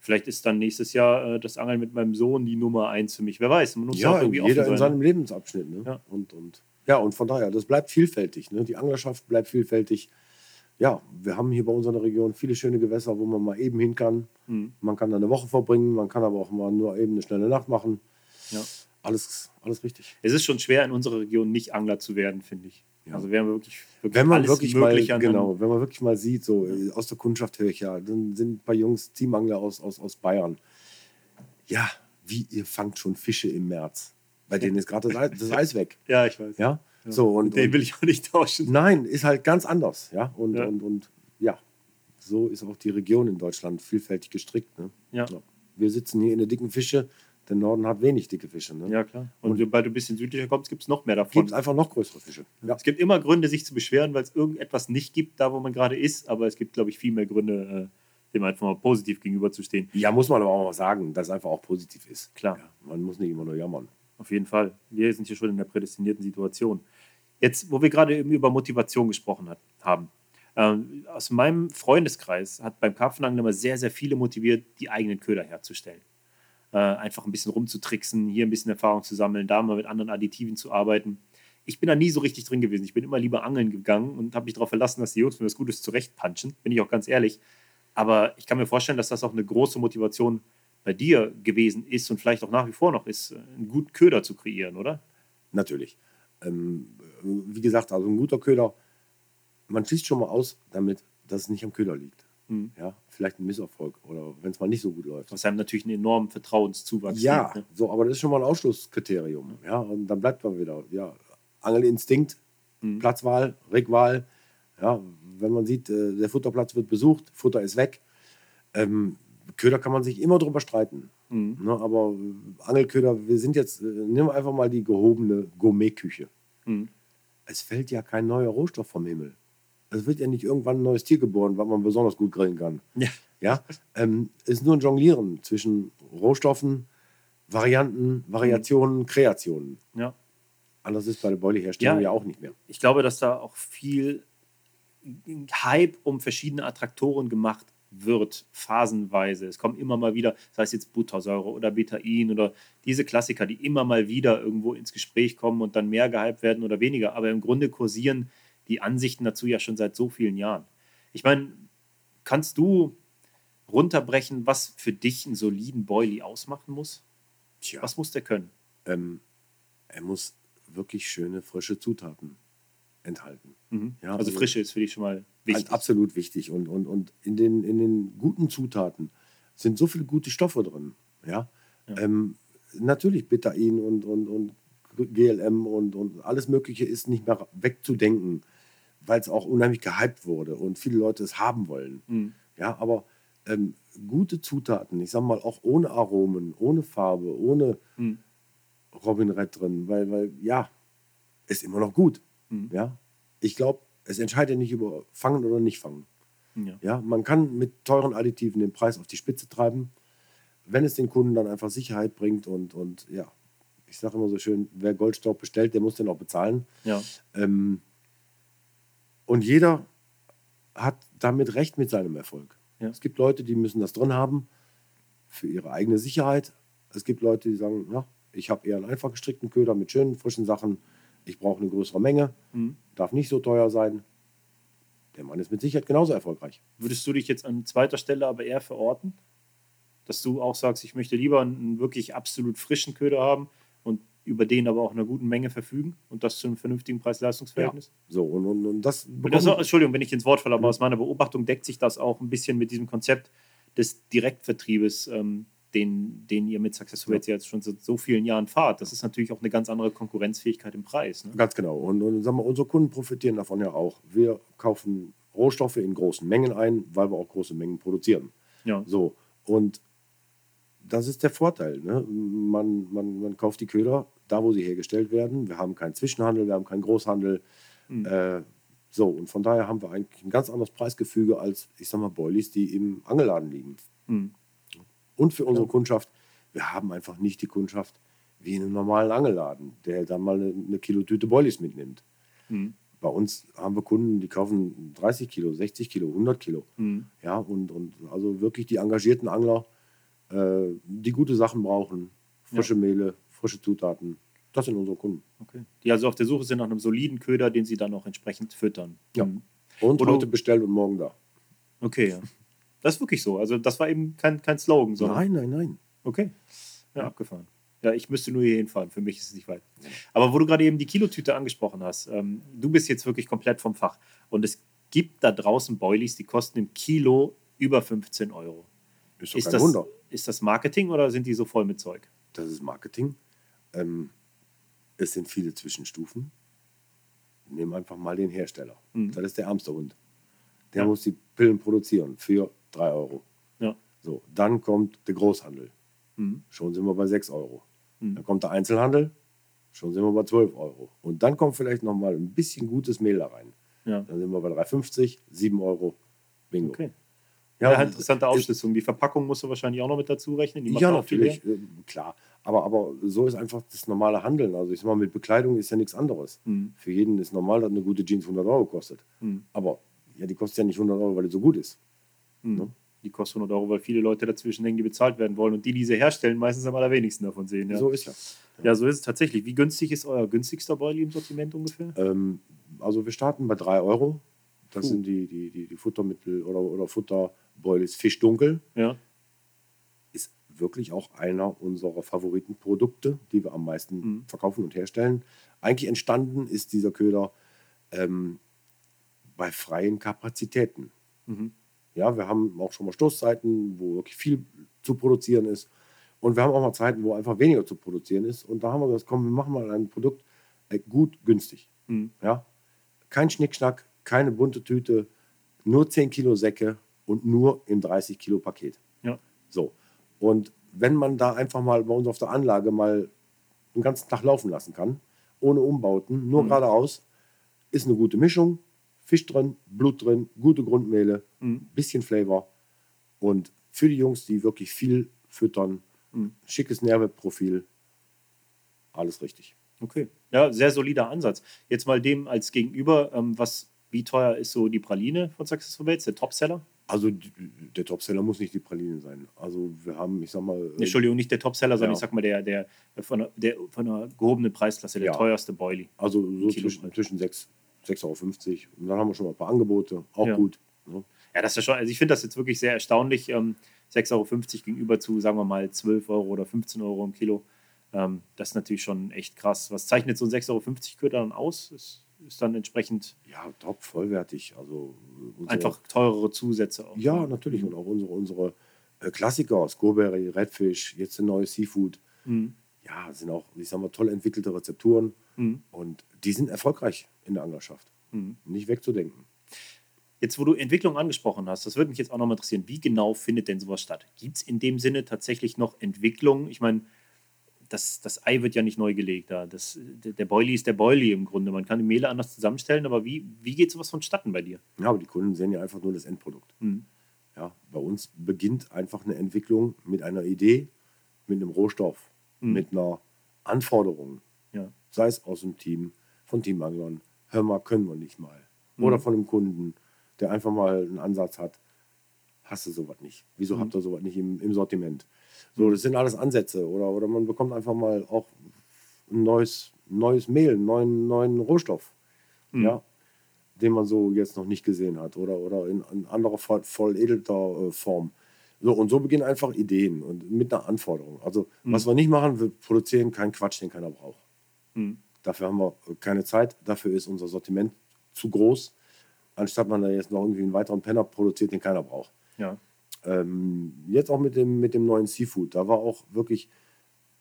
Vielleicht ist dann nächstes Jahr äh, das Angeln mit meinem Sohn die Nummer eins für mich. Wer weiß, man muss Ja, irgendwie jeder in sein, seinem ne? Lebensabschnitt. Ne? Ja. Und, und, ja, und von daher, das bleibt vielfältig. Ne? Die Anglerschaft bleibt vielfältig. Ja, wir haben hier bei uns in der Region viele schöne Gewässer, wo man mal eben hin kann. Mhm. Man kann da eine Woche verbringen, man kann aber auch mal nur eben eine schnelle Nacht machen. Ja. Alles, alles richtig. Es ist schon schwer, in unserer Region nicht Angler zu werden, finde ich. Ja. Also wir haben wirklich, wirklich Wenn man wirklich mal, genau, wenn man wirklich mal sieht, so äh, aus der Kundschaft höre ich ja, dann sind ein paar Jungs, Teamangler aus, aus, aus Bayern. Ja, wie ihr fangt schon Fische im März. Bei denen ist gerade das, Eis- das Eis weg. Ja, ich weiß. Ja, so und, Den und will ich auch nicht tauschen. nein, ist halt ganz anders. Ja, und, Ja. und, und ja, so ist auch die Region in Deutschland vielfältig gestrickt. Ne? Ja. Wir sitzen hier in der dicken Fische, der Norden hat wenig dicke Fische. Ne? Ja, klar. Und, Und- sobald du ein bisschen südlicher kommst, gibt es noch mehr davon. Gibt es einfach noch größere Fische. Ja. Es gibt immer Gründe, sich zu beschweren, weil es irgendetwas nicht gibt, da wo man gerade ist. Aber es gibt, glaube ich, viel mehr Gründe, äh, dem einfach mal positiv gegenüberzustehen. ja, muss man aber auch mal sagen, dass es einfach auch positiv ist. Klar. Ja, man muss nicht immer nur jammern. Auf jeden Fall. Wir sind hier schon in der prädestinierten Situation. Jetzt, wo wir gerade eben über Motivation gesprochen hat, haben. Ähm, aus meinem Freundeskreis hat beim Karpfenangeln immer sehr, sehr viele motiviert, die eigenen Köder herzustellen. Äh, einfach ein bisschen rumzutricksen, hier ein bisschen Erfahrung zu sammeln, da mal mit anderen Additiven zu arbeiten. Ich bin da nie so richtig drin gewesen. Ich bin immer lieber angeln gegangen und habe mich darauf verlassen, dass die Jungs mir was Gutes zurechtpunchen. Bin ich auch ganz ehrlich. Aber ich kann mir vorstellen, dass das auch eine große Motivation bei dir gewesen ist und vielleicht auch nach wie vor noch ist, einen guten Köder zu kreieren, oder? Natürlich. Ähm, wie gesagt, also ein guter Köder, man schließt schon mal aus damit, dass es nicht am Köder liegt. Mhm. Ja, vielleicht ein Misserfolg oder wenn es mal nicht so gut läuft. Was einem natürlich einen enormen Vertrauenszuwachs Ja, gibt. Ne? so, aber das ist schon mal ein Ausschlusskriterium. Ja, und dann bleibt man wieder. Ja, Angelinstinkt, Mhm. Platzwahl, Regwahl. Ja, wenn man sieht, äh, der Futterplatz wird besucht, Futter ist weg. Ähm, Köder kann man sich immer drüber streiten. Mhm. Ne, aber äh, Angelköder, wir sind jetzt, äh, nimm einfach mal die gehobene Gourmetküche. Mhm. Es fällt ja kein neuer Rohstoff vom Himmel. Es wird ja nicht irgendwann ein neues Tier geboren, was man besonders gut grillen kann. Ja. Ja, ähm, ist nur ein Jonglieren zwischen Rohstoffen, Varianten, Variationen, Kreationen. ja. Anders ist bei der Beuleherstellung Ja. ja auch nicht mehr. Ich glaube, dass da auch viel Hype um verschiedene Attraktoren gemacht wird, phasenweise. Es kommen immer mal wieder, sei es jetzt Buttersäure oder Betain oder diese Klassiker, die immer mal wieder irgendwo ins Gespräch kommen und dann mehr gehypt werden oder weniger. Aber im Grunde kursieren die Ansichten dazu ja schon seit so vielen Jahren. Ich meine, kannst du runterbrechen, was für dich einen soliden Boilie ausmachen muss? Tja, Was muss der können? ähm, er muss wirklich schöne, frische Zutaten enthalten. Mhm. Ja, also also- Frische ist für dich schon mal wichtig. Absolut wichtig. Und, und, und in, den, in den guten Zutaten sind so viele gute Stoffe drin. Ja? Ja. Ähm, natürlich Betain und, und, und GLM und, und alles Mögliche ist nicht mehr wegzudenken, weil es auch unheimlich gehypt wurde und viele Leute es haben wollen. Mhm. Ja, aber ähm, gute Zutaten, ich sag mal auch ohne Aromen, ohne Farbe, ohne Mhm. Robin Red drin, weil, weil ja, ist immer noch gut. Mhm. Ja, ich glaube, es entscheidet nicht über Fangen oder nicht Fangen. Ja. Ja, man kann mit teuren Additiven den Preis auf die Spitze treiben, wenn es den Kunden dann einfach Sicherheit bringt und, und ja, ich sage immer so schön, wer Goldstaub bestellt, der muss den auch bezahlen. Ja. Ähm, und jeder hat damit recht mit seinem Erfolg. Ja. Es gibt Leute, die müssen das drin haben für ihre eigene Sicherheit. Es gibt Leute, die sagen, ja, ich habe eher einen einfach gestrickten Köder mit schönen, frischen Sachen. Ich brauche eine größere Menge, Mhm. darf nicht so teuer sein. Der Mann ist mit Sicherheit genauso erfolgreich. Würdest du dich jetzt an zweiter Stelle aber eher verorten? Dass du auch sagst, ich möchte lieber einen wirklich absolut frischen Köder haben über den aber auch einer guten Menge verfügen und das zu einem vernünftigen Preis-Leistungs-Verhältnis? So, und, und, und das Und das, bekommen- Entschuldigung, wenn ich ins Wort falle, aber aus meiner Beobachtung deckt sich das auch ein bisschen mit diesem Konzept des Direktvertriebes, ähm, den, den ihr mit Success Rates ja. jetzt schon seit so vielen Jahren fahrt. Das ist natürlich auch eine ganz andere Konkurrenzfähigkeit im Preis. Ne? Ganz genau. Und, und sagen wir, unsere Kunden profitieren davon ja auch. Wir kaufen Rohstoffe in großen Mengen ein, weil wir auch große Mengen produzieren. Ja. So. Und das ist der Vorteil. Ne? Man, man, man kauft die Köder da, wo sie hergestellt werden. Wir haben keinen Zwischenhandel, wir haben keinen Großhandel. Mhm. Äh, so, und von daher haben wir eigentlich ein ganz anderes Preisgefüge als, ich sag mal, Boilies, die im Angelladen liegen. Mhm. Und für unsere ja. Kundschaft, wir haben einfach nicht die Kundschaft wie in einem normalen Angelladen, der dann mal eine, eine Kilotüte Boilies mitnimmt. Mhm. Bei uns haben wir Kunden, die kaufen 30 Kilo, 60 Kilo, 100 Kilo. Mhm. Ja, und, und also wirklich die engagierten Angler, äh, die gute Sachen brauchen, frische ja. Mehle, frische Zutaten. Das sind unsere Kunden. Okay. Die also auf der Suche sind nach einem soliden Köder, den sie dann auch entsprechend füttern. Ja. Mhm. Und Oder heute bestellt und morgen da. Okay, ja. Das ist wirklich so. Also das war eben kein, kein Slogan, sondern. Nein, nein, nein. Okay. Ja, abgefahren. Ja, ich müsste nur hier hinfahren. Für mich ist es nicht weit. Aber wo du gerade eben die Kilotüte angesprochen hast, ähm, du bist jetzt wirklich komplett vom Fach. Und es gibt da draußen Boilies, die kosten im Kilo über 15 Euro. Ist, ist, das, Wunder. ist das Marketing oder sind die so voll mit Zeug? Das ist Marketing. Ähm, es sind viele Zwischenstufen. Nehmen einfach mal den Hersteller. Mhm. Das ist der ärmste Hund. Der ja. muss die Pillen produzieren für 3 Euro. Ja. So, dann kommt der Großhandel. Mhm. Schon sind wir bei 6 Euro. Mhm. Dann kommt der Einzelhandel. Schon sind wir bei 12 Euro. Und dann kommt vielleicht noch mal ein bisschen gutes Mehl da rein. Ja. Dann sind wir bei 3,50, 7 Euro. Bingo. Okay. Ja, ja interessante Aufschlüsselung. Die Verpackung musst du wahrscheinlich auch noch mit dazu rechnen. ja, natürlich, äh, klar. Aber, aber so ist einfach das normale Handeln. Also ich sag mal, mit Bekleidung ist ja nichts anderes. Mhm. Für jeden ist normal, dass eine gute Jeans 100 Euro kostet. Mhm. Aber ja, die kostet ja nicht 100 Euro, weil die so gut ist. Mhm. Ne? Die kostet 100 Euro, weil viele Leute dazwischen hängen, die bezahlt werden wollen. Und die, die sie herstellen, meistens am allerwenigsten davon sehen. Ja. So ist ja. Ja, so ist es tatsächlich. Wie günstig ist euer günstigster Boilie im Sortiment ungefähr? Ähm, also wir starten bei 3 Euro. Das Puh. sind die, die, die, die Futtermittel oder, oder Futterboilies Fischdunkel. Ja. Ist wirklich auch einer unserer Favoritenprodukte, die wir am meisten mhm. verkaufen und herstellen. Eigentlich entstanden ist dieser Köder ähm, bei freien Kapazitäten. Mhm. Ja, wir haben auch schon mal Stoßzeiten, wo wirklich viel zu produzieren ist. Und wir haben auch mal Zeiten, wo einfach weniger zu produzieren ist. Und da haben wir gesagt, komm, wir machen mal ein Produkt äh, gut, günstig. Mhm. Ja? Kein Schnickschnack, keine bunte Tüte, nur 10 Kilo Säcke und nur im 30 Kilo Paket. Ja. So. Und wenn man da einfach mal bei uns auf der Anlage mal den ganzen Tag laufen lassen kann, ohne Umbauten, nur mhm. geradeaus, ist eine gute Mischung. Fisch drin, Blut drin, gute Grundmehle, mhm. bisschen Flavor. Und für die Jungs, die wirklich viel füttern, mhm. schickes Nährwertprofil, alles richtig. Okay, ja, sehr solider Ansatz. Jetzt mal dem als Gegenüber, ähm, was, wie teuer ist so die Praline von Successful Baits, der Topseller? Also der Topseller muss nicht die Praline sein. Also wir haben, ich sag mal. Entschuldigung, nicht der Topseller, sondern ja. ich sag mal der, der, von, der, von einer gehobenen Preisklasse, der ja. teuerste Boilie. Also so zwischen, zwischen 6, 6,50 Euro. Und dann haben wir schon mal ein paar Angebote, auch ja. gut. Ne? Ja, das ist schon, also ich finde das jetzt wirklich sehr erstaunlich. Ähm, 6,50 Euro gegenüber zu, sagen wir mal, 12 Euro oder 15 Euro im Kilo. Ähm, das ist natürlich schon echt krass. Was zeichnet so ein 6,50 Euro Köder dann aus? Ist, ist dann entsprechend. Ja, top, vollwertig. Also unsere, einfach teurere Zusätze auch. Ja, natürlich. Und auch unsere, unsere äh, Klassiker, Scoberry, Redfish, jetzt ein neues Seafood. Mhm. Ja, sind auch, ich sag mal, toll entwickelte Rezepturen. Mhm. Und die sind erfolgreich in der Anglerschaft. Mhm. Nicht wegzudenken. Jetzt, wo du Entwicklung angesprochen hast, das würde mich jetzt auch nochmal interessieren. Wie genau findet denn sowas statt? Gibt es in dem Sinne tatsächlich noch Entwicklung? Ich meine, das, das Ei wird ja nicht neu gelegt da. Das, der Boilie ist der Boilie im Grunde. Man kann die Mehle anders zusammenstellen, aber wie, wie geht sowas vonstatten bei dir? Ja, aber die Kunden sehen ja einfach nur das Endprodukt. Mhm. Ja, bei uns beginnt einfach eine Entwicklung mit einer Idee, mit einem Rohstoff, mhm. mit einer Anforderung. Ja. Sei es aus dem Team, von Teamanglern, hör mal, können wir nicht mal. Mhm. Oder von einem Kunden, der einfach mal einen Ansatz hat, hast du sowas nicht? Wieso Mhm. habt ihr sowas nicht im, im Sortiment? So, das sind alles Ansätze. Oder, oder man bekommt einfach mal auch ein neues, neues Mehl, einen neuen, neuen Rohstoff, Mhm. ja, den man so jetzt noch nicht gesehen hat. Oder, oder in, in anderer, voll, voll edelter äh, Form. So, und so beginnen einfach Ideen und mit einer Anforderung. Also, Mhm. was wir nicht machen, wir produzieren keinen Quatsch, den keiner braucht. Mhm. Dafür haben wir keine Zeit, dafür ist unser Sortiment zu groß, anstatt man da jetzt noch irgendwie einen weiteren Penner produziert, den keiner braucht. Ja. Ähm, jetzt auch mit dem, mit dem neuen Seafood. Da war auch wirklich,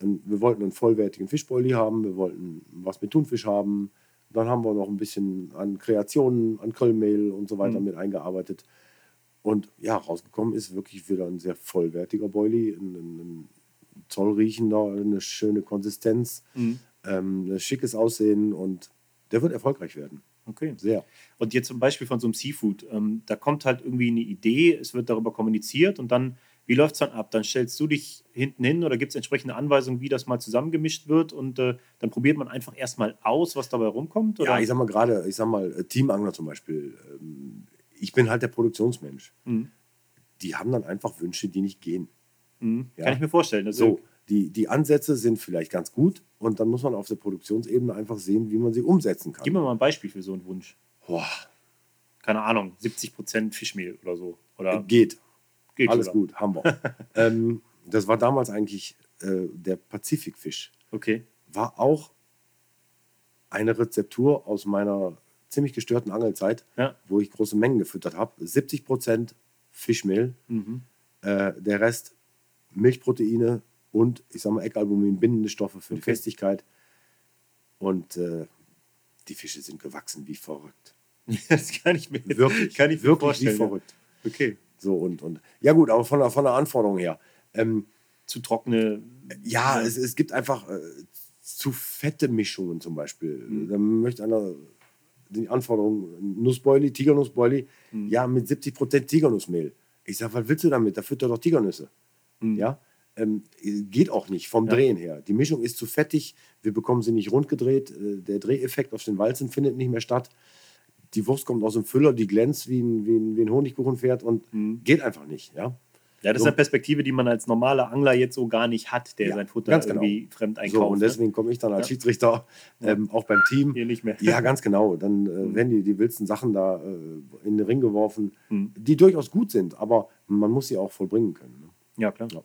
ein, wir wollten einen vollwertigen Fischboili haben, wir wollten was mit Thunfisch haben. Dann haben wir noch ein bisschen an Kreationen, an Kölmehl und so weiter Mhm. mit eingearbeitet. Und ja, rausgekommen ist wirklich wieder ein sehr vollwertiger Boili, ein, ein, ein zollriechender, eine schöne Konsistenz, Mhm. ähm, ein schickes Aussehen und der wird erfolgreich werden. Okay. Sehr. Und jetzt zum Beispiel von so einem Seafood, ähm, da kommt halt irgendwie eine Idee, es wird darüber kommuniziert und dann, wie läuft es dann ab? Dann stellst du dich hinten hin oder gibt es entsprechende Anweisungen, wie das mal zusammengemischt wird und äh, dann probiert man einfach erstmal aus, was dabei rumkommt? Oder? Ja, ich sag mal gerade, ich sag mal, äh, Teamangler zum Beispiel. ähm, Ich bin halt der Produktionsmensch. Mhm. Die haben dann einfach Wünsche, die nicht gehen. Mhm. Ja. Kann ich mir vorstellen. Also, So, die, die Ansätze sind vielleicht ganz gut und dann muss man auf der Produktionsebene einfach sehen, wie man sie umsetzen kann. Gib mir mal ein Beispiel für so einen Wunsch. Boah, Keine Ahnung, 70% Fischmehl oder so. Oder geht. geht Alles oder? gut, haben wir. ähm, das war damals eigentlich äh, der Pazifikfisch. Okay. War auch eine Rezeptur aus meiner ziemlich gestörten Angelzeit, Ja. wo ich große Mengen gefüttert habe. 70% Fischmehl, Mhm. äh, der Rest Milchproteine und ich sag mal Eckalbumin, bindende Stoffe für die Okay. Festigkeit. Und äh, die Fische sind gewachsen wie verrückt. Das kann ich mir, Wirklich, kann ich mir wirklich vorstellen. wie verrückt. Okay. So und, und ja gut, aber von der, von der Anforderung her. Ähm, Zu trockene. ja, Es, es gibt einfach äh, zu fette Mischungen zum Beispiel. Mhm. Da möchte einer die Anforderung Nussbeuli, Tigernussbeuli, Mhm. ja mit 70% Tigernussmehl. Ich sag, was willst du damit? Da füttert doch Tigernüsse. Mhm. Ja, ähm, geht auch nicht vom Ja. Drehen her. Die Mischung ist zu fettig, wir bekommen sie nicht rund gedreht, äh, der Dreheffekt auf den Walzen findet nicht mehr statt. Die Wurst kommt aus dem Füller, die glänzt wie ein, wie ein, wie ein Honigkuchenpferd und Mhm. geht einfach nicht. Ja? Ja, das So. ist eine Perspektive, die man als normaler Angler jetzt so gar nicht hat, der Ja, sein Futter ganz genau. irgendwie fremd So, einkauft. und ne? deswegen komme ich dann als Ja. Schiedsrichter ähm, auch beim Team. Hier nicht mehr. Ja, ganz genau. Dann äh, Mhm. werden die, die wildsten Sachen da äh, in den Ring geworfen, Mhm. die durchaus gut sind, aber man muss sie auch vollbringen können. Ne? Ja, klar. Ja.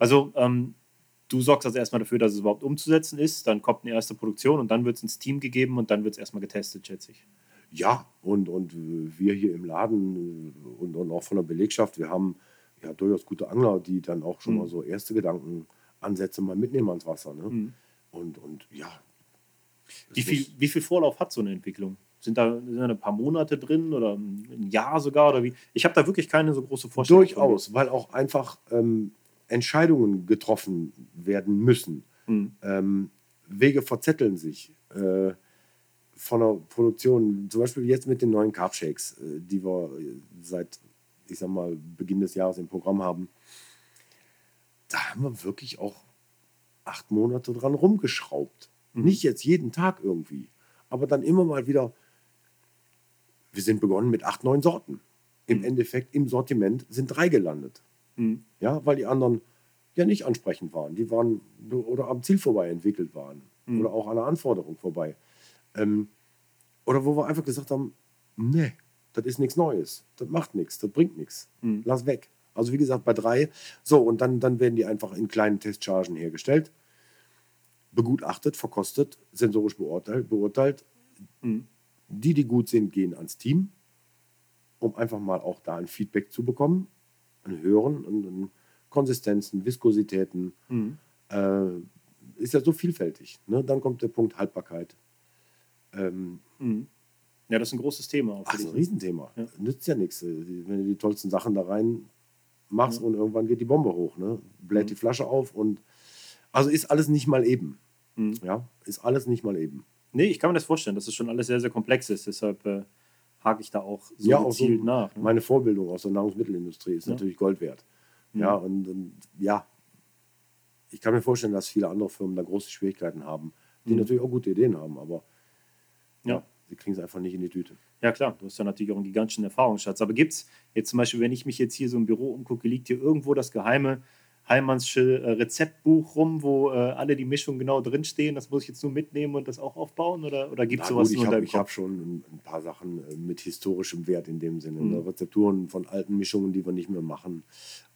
Also, ähm, du sorgst also erstmal dafür, dass es überhaupt umzusetzen ist. Dann kommt eine erste Produktion und dann wird es ins Team gegeben und dann wird es erstmal getestet, schätze ich. Ja, und, und wir hier im Laden äh, und, und auch von der Belegschaft, wir haben ja durchaus gute Angler, die dann auch schon Mhm. mal so erste Gedankenansätze mal mitnehmen ans Wasser. Ne? Mhm. Und, und ja. Wie viel, wie viel Vorlauf hat so eine Entwicklung? Sind da, sind da ein paar Monate drin oder ein Jahr sogar? Oder wie? Ich habe da wirklich keine so große Vorstellung. Durchaus, weil auch einfach ähm, Entscheidungen getroffen werden müssen. Mhm. Ähm, Wege verzetteln sich äh, von der Produktion. Zum Beispiel jetzt mit den neuen Carb Shakes, äh, die wir äh, seit, ich sag mal, Beginn des Jahres im Programm haben. Da haben wir wirklich auch acht Monate dran rumgeschraubt. Mhm. Nicht jetzt jeden Tag irgendwie, aber dann immer mal wieder. Wir sind begonnen mit acht, neun Sorten. Im Mhm. Endeffekt im Sortiment sind drei gelandet. Mhm. Ja, weil die anderen ja nicht ansprechend waren. Die waren oder am Ziel vorbei entwickelt waren. Mhm. Oder auch an der Anforderung vorbei. Ähm, oder wo wir einfach gesagt haben, nee, das ist nichts Neues. Das macht nichts, das bringt nichts. Mhm. Lass weg. Also wie gesagt, bei drei. So, und dann, dann werden die einfach in kleinen Testchargen hergestellt, begutachtet, verkostet, sensorisch beurteilt. beurteilt. Mhm. Die, die gut sind, gehen ans Team, um einfach mal auch da ein Feedback zu bekommen, ein Hören, und, und Konsistenzen, Viskositäten. Mhm. Äh, ist ja so vielfältig. Ne? Dann kommt der Punkt Haltbarkeit. Ähm, Mhm. Ja, das ist ein großes Thema. Auch ach, für das ist ein. Riesenthema. Ja. Nützt ja nichts, äh, wenn du die tollsten Sachen da rein machst Ja. und irgendwann geht die Bombe hoch. Ne? Bläht Mhm. die Flasche auf und also ist alles nicht mal eben. Mhm. Ja, ist alles nicht mal eben. Nee, ich kann mir das vorstellen, dass es schon alles sehr, sehr komplex ist. Deshalb äh, hake ich da auch so Ja, auch so nach. Ne? Meine Vorbildung aus der Nahrungsmittelindustrie ist Ja. natürlich Gold wert. Mhm. Ja, und, und ja, ich kann mir vorstellen, dass viele andere Firmen da große Schwierigkeiten haben, die Mhm. natürlich auch gute Ideen haben, aber Ja. sie kriegen es einfach nicht in die Tüte. Ja, klar, du hast ja natürlich auch einen gigantischen Erfahrungsschatz. Aber gibt es jetzt zum Beispiel, wenn ich mich jetzt hier so im Büro umgucke, liegt hier irgendwo das geheime Heimannsche äh, Rezeptbuch rum, wo äh, alle die Mischungen genau drinstehen? Das muss ich jetzt nur mitnehmen und das auch aufbauen? Oder, oder gibt es sowas gut, ich nur habe ich hab Kopf? schon ein, paar Sachen äh, mit historischem Wert in dem Sinne. Mhm. Rezepturen von alten Mischungen, die wir nicht mehr machen.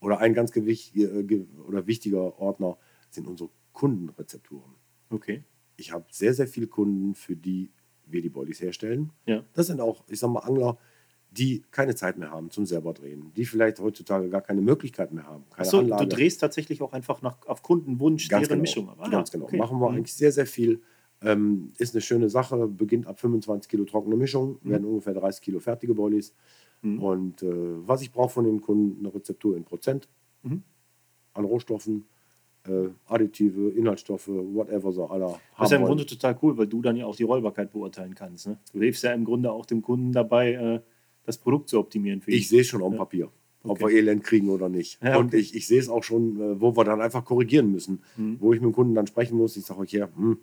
Oder ein ganz gewicht, äh, oder wichtiger Ordner sind unsere Kundenrezepturen. Okay. Ich habe sehr, sehr viele Kunden, für die wir die Boilies herstellen. Ja. Das sind auch, ich sag mal, Angler, die keine Zeit mehr haben zum selber drehen, die vielleicht heutzutage gar keine Möglichkeit mehr haben. Keine Achso, du drehst tatsächlich auch einfach nach, auf Kundenwunsch Ganz deren genau. Mischung. Ah, Ganz genau. okay. Machen wir Mhm. eigentlich sehr, sehr viel. Ähm, ist eine schöne Sache. Beginnt ab 25 Kilo trockene Mischung, Mhm. werden ungefähr 30 Kilo fertige Boilies. Mhm. Und äh, was ich brauche von den Kunden, eine Rezeptur in Prozent Mhm. an Rohstoffen, äh, Additive, Inhaltsstoffe, whatever so aller Das ist ja im. Grunde total cool, weil du dann ja auch die Rollbarkeit beurteilen kannst. Ne? Du hilfst ja im Grunde auch dem Kunden dabei, äh, das Produkt zu optimieren für ihn. Ich sehe es schon auf dem Ja. Papier, ob Okay. wir Elend kriegen oder nicht. Ja, Und okay. ich, ich sehe es auch schon, äh, wo wir dann einfach korrigieren müssen. Mhm. Wo ich mit dem Kunden dann sprechen muss. Ich sage euch ja, hm,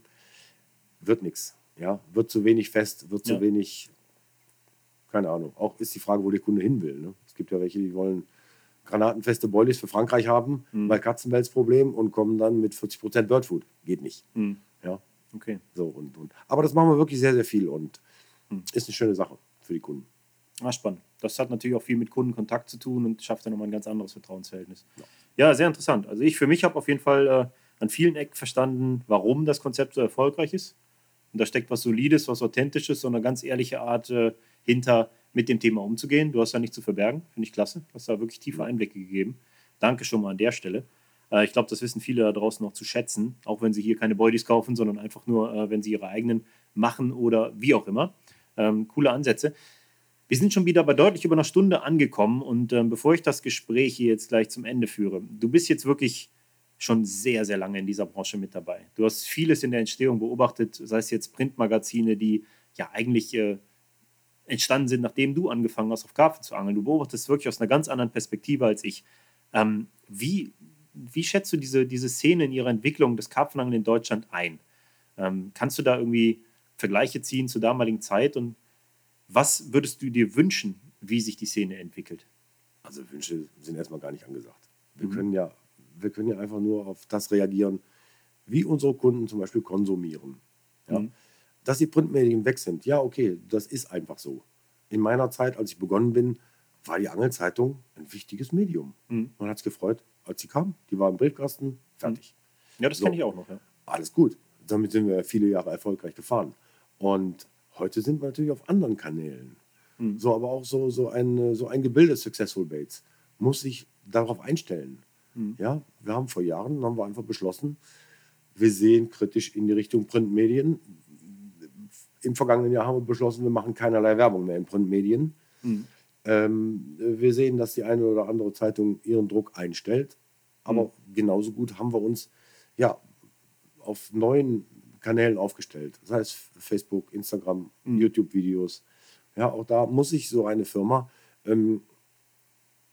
wird nichts. Ja, wird zu wenig fest, wird zu Ja. wenig, keine Ahnung. Auch ist die Frage, wo der Kunde hin will. Ne? Es gibt ja welche, die wollen granatenfeste Boilies für Frankreich haben, Mhm. weil Katzenweltsproblem und kommen dann mit 40% Birdfood. Geht nicht. Mhm. Ja, Okay. so und, und. Aber das machen wir wirklich sehr, sehr viel und Mhm. ist eine schöne Sache für die Kunden. Ah, spannend. Das hat natürlich auch viel mit Kundenkontakt zu tun und schafft dann nochmal ein ganz anderes Vertrauensverhältnis. Ja, sehr interessant. Also ich für mich habe auf jeden Fall äh, an vielen Ecken verstanden, warum das Konzept so erfolgreich ist. Und da steckt was Solides, was Authentisches, so eine ganz ehrliche Art äh, hinter, mit dem Thema umzugehen. Du hast da nichts zu verbergen, finde ich klasse. Du hast da wirklich tiefe Einblicke gegeben. Danke schon mal an der Stelle. Äh, ich glaube, das wissen viele da draußen noch zu schätzen, auch wenn sie hier keine Bodies kaufen, sondern einfach nur, äh, wenn sie ihre eigenen machen oder wie auch immer. Ähm, coole Ansätze. Wir sind schon wieder bei deutlich über einer Stunde angekommen und ähm, bevor ich das Gespräch hier jetzt gleich zum Ende führe, du bist jetzt wirklich schon sehr, sehr lange in dieser Branche mit dabei. Du hast vieles in der Entstehung beobachtet, sei es jetzt Printmagazine, die ja eigentlich äh, entstanden sind, nachdem du angefangen hast, auf Karpfen zu angeln. Du beobachtest wirklich aus einer ganz anderen Perspektive als ich. Ähm, wie, wie schätzt du diese, diese Szene in ihrer Entwicklung des Karpfenangeln in Deutschland ein? Ähm, kannst du da irgendwie Vergleiche ziehen zur damaligen Zeit und was würdest du dir wünschen, wie sich die Szene entwickelt? Also Wünsche sind erstmal gar nicht angesagt. Wir, Mhm. können ja, wir können ja einfach nur auf das reagieren, wie unsere Kunden zum Beispiel konsumieren. Ja? Mhm. Dass die Printmedien weg sind, ja, okay, das ist einfach so. In meiner Zeit, als ich begonnen bin, war die Angelzeitung ein wichtiges Medium. Mhm. Man hat es gefreut, als sie kam. Die war im Briefkasten, fertig. Ja, das So. kenne ich auch noch. Ja. Alles gut. Damit sind wir viele Jahre erfolgreich gefahren. Und heute sind wir natürlich auf anderen Kanälen. Mhm. So, aber auch so, so, ein, so ein Gebilde Successful Baits muss sich darauf einstellen. Mhm. Ja, wir haben vor Jahren haben wir einfach beschlossen, wir sehen kritisch in die Richtung Printmedien. Im vergangenen Jahr haben wir beschlossen, wir machen keinerlei Werbung mehr in Printmedien. Mhm. Ähm, wir sehen, dass die eine oder andere Zeitung ihren Druck einstellt. Aber Mhm. genauso gut haben wir uns ja, auf neuen Kanälen aufgestellt. Das heißt Facebook, Instagram, Mhm. YouTube-Videos. Ja, auch da muss sich so eine Firma ähm,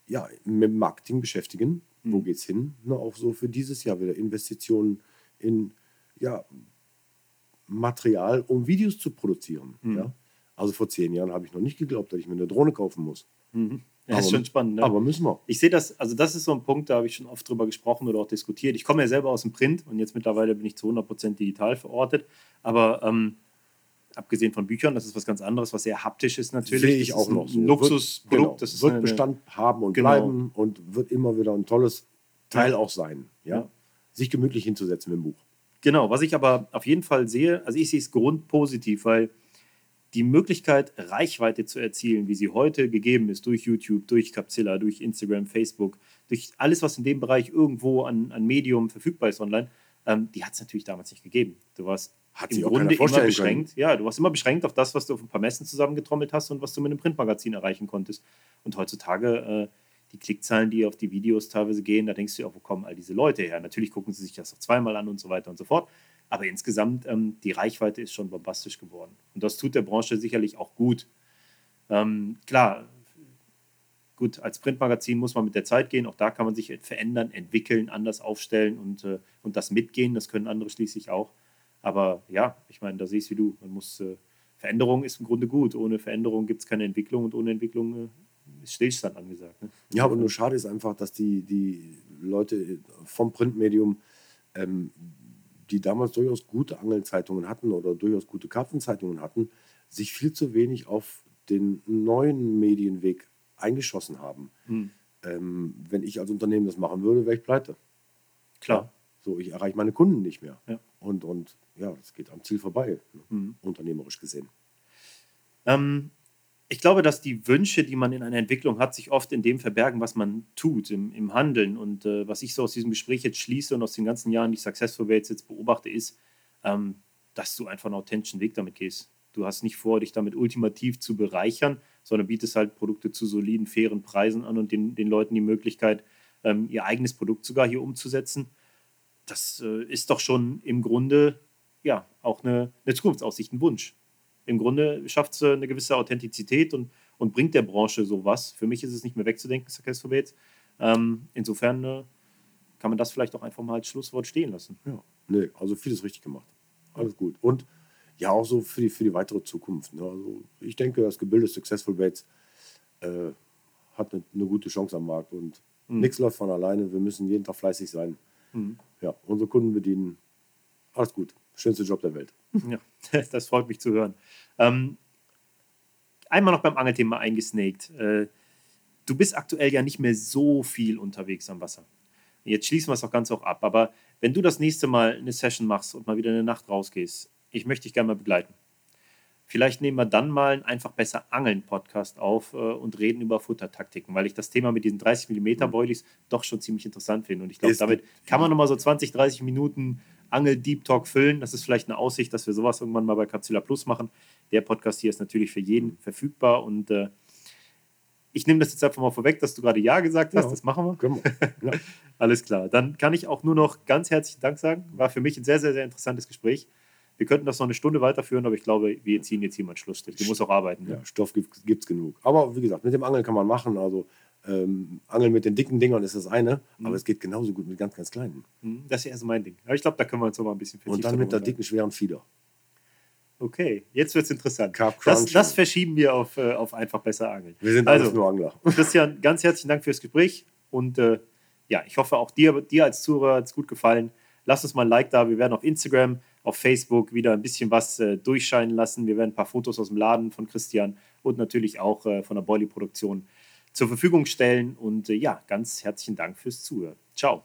ja, mit Marketing beschäftigen. Wo Mhm. geht's hin? Na, auch so für dieses Jahr wieder Investitionen in ja, Material, um Videos zu produzieren. Mhm. Ja? Also vor zehn Jahren habe ich noch nicht geglaubt, dass ich mir eine Drohne kaufen muss. Mhm. Ja, ist Aber- schon spannend. Ne? Aber müssen wir. Ich sehe das, also das ist so ein Punkt, da habe ich schon oft drüber gesprochen oder auch diskutiert. Ich komme ja selber aus dem Print und jetzt mittlerweile bin ich zu 100% digital verortet. Aber ähm, abgesehen von Büchern, das ist was ganz anderes, was sehr haptisch ist natürlich. Sehe ich auch ist noch so. Luxusprodukt. Wird, genau, das ist wird eine, Bestand haben und Genau. bleiben und wird immer wieder ein tolles Teil auch sein. Ja? Ja. Sich gemütlich hinzusetzen mit dem Buch. Genau, was ich aber auf jeden Fall sehe, also ich sehe es grundpositiv, weil die Möglichkeit, Reichweite zu erzielen, wie sie heute gegeben ist, durch YouTube, durch Capzilla, durch Instagram, Facebook, durch alles, was in dem Bereich irgendwo an, an Medium verfügbar ist online, ähm, die hat es natürlich damals nicht gegeben. Du warst Hat im Grunde immer beschränkt. Ja, du warst immer beschränkt auf das, was du auf ein paar Messen zusammengetrommelt hast und was du mit einem Printmagazin erreichen konntest. Und heutzutage äh, die Klickzahlen, die auf die Videos teilweise gehen, da denkst du ja auch, wo kommen all diese Leute her? Natürlich gucken sie sich das auch zweimal an und so weiter und so fort. Aber insgesamt, ähm, die Reichweite ist schon bombastisch geworden. Und das tut der Branche sicherlich auch gut. Ähm, klar, gut, als Printmagazin muss man mit der Zeit gehen. Auch da kann man sich verändern, entwickeln, anders aufstellen und, äh, und das mitgehen. Das können andere schließlich auch. Aber ja, ich meine, da sehe ich es wie du. Man muss, äh, Veränderung ist im Grunde gut. Ohne Veränderung gibt es keine Entwicklung und ohne Entwicklung äh, ist Stillstand angesagt. Ne? Ja, aber nur schade ist einfach, dass die, die Leute vom Printmedium, ähm, die damals durchaus gute Angelzeitungen hatten oder durchaus gute Karpfenzeitungen hatten, sich viel zu wenig auf den neuen Medienweg eingeschossen haben. Hm. Ähm, wenn ich als Unternehmen das machen würde, wäre ich pleite. Klar. So, ich erreiche meine Kunden nicht mehr. Ja. Und, und ja, das geht am Ziel vorbei? Mhm. unternehmerisch gesehen. Ähm, ich glaube, dass die Wünsche, die man in einer Entwicklung hat, sich oft in dem verbergen, was man tut, im, im Handeln. Und äh, was ich so aus diesem Gespräch jetzt schließe und aus den ganzen Jahren, die Successful Rates jetzt beobachte, ist, ähm, dass du einfach einen authentischen Weg damit gehst. Du hast nicht vor, dich damit ultimativ zu bereichern, sondern bietest halt Produkte zu soliden, fairen Preisen an und den, den Leuten die Möglichkeit, ähm, ihr eigenes Produkt sogar hier umzusetzen. Das äh, ist doch schon im Grunde ja auch eine, eine Zukunftsaussicht, ein Wunsch. Im Grunde schafft es eine gewisse Authentizität und, und bringt der Branche sowas. Für mich ist es nicht mehr wegzudenken, Successful Bates. Ähm, insofern äh, kann man das vielleicht auch einfach mal als Schlusswort stehen lassen. Ja, nee, also vieles richtig gemacht. Alles gut. Und ja, auch so für die, für die weitere Zukunft. Ne? Also ich denke, das Gebilde Successful Bates äh, hat eine, eine, gute Chance am Markt und mhm. nichts läuft von alleine. Wir müssen jeden Tag fleißig sein. Mhm. Ja, unsere Kunden bedienen. Alles gut. Schönste Job der Welt. Ja, das freut mich zu hören. Ähm, einmal noch beim Angelthema eingesnaked. Äh, du bist aktuell ja nicht mehr so viel unterwegs am Wasser. Jetzt schließen wir es auch ganz auch ab. Aber wenn du das nächste Mal eine Session machst und mal wieder eine Nacht rausgehst, ich möchte dich gerne mal begleiten. Vielleicht nehmen wir dann mal einen einfach besser Angeln Podcast auf äh, und reden über Futtertaktiken, weil ich das Thema mit diesen 30 mm Boilies doch schon ziemlich interessant finde. Und ich glaube, damit kann man nochmal so 20, 30 Minuten Angel Deep Talk füllen. Das ist vielleicht eine Aussicht, dass wir sowas irgendwann mal bei Capsula Plus machen. Der Podcast hier ist natürlich für jeden verfügbar und äh, ich nehme das jetzt einfach mal vorweg, dass du gerade Ja gesagt hast. Ja, das machen wir. Ja. Alles klar. Dann kann ich auch nur noch ganz herzlichen Dank sagen. War für mich ein sehr, sehr, sehr interessantes Gespräch. Wir könnten das noch eine Stunde weiterführen, aber ich glaube, wir ziehen jetzt hier mal einen Schlussstrich. Du musst auch arbeiten. Ja, Stoff gibt es genug. Aber wie gesagt, mit dem Angeln kann man machen. Also ähm, Angeln mit den dicken Dingern ist das eine, mhm. aber es geht genauso gut mit ganz, ganz kleinen. Mhm. Das ist ja so mein Ding. Aber ich glaube, da können wir uns noch mal ein bisschen Und dann mit der dicken, schweren Fieder. Okay, jetzt wird es interessant. Das, das, verschieben wir auf, äh, auf einfach besser angeln. Wir sind also, nur Angler. Christian, ganz herzlichen Dank fürs Gespräch und äh, ja, ich hoffe auch dir, dir als Zuhörer hat es gut gefallen. Lass uns mal ein Like da. Wir werden auf Instagram, auf Facebook wieder ein bisschen was äh, durchscheinen lassen. Wir werden ein paar Fotos aus dem Laden von Christian und natürlich auch äh, von der Boily-Produktion zur Verfügung stellen. Und äh, ja, ganz herzlichen Dank fürs Zuhören. Ciao.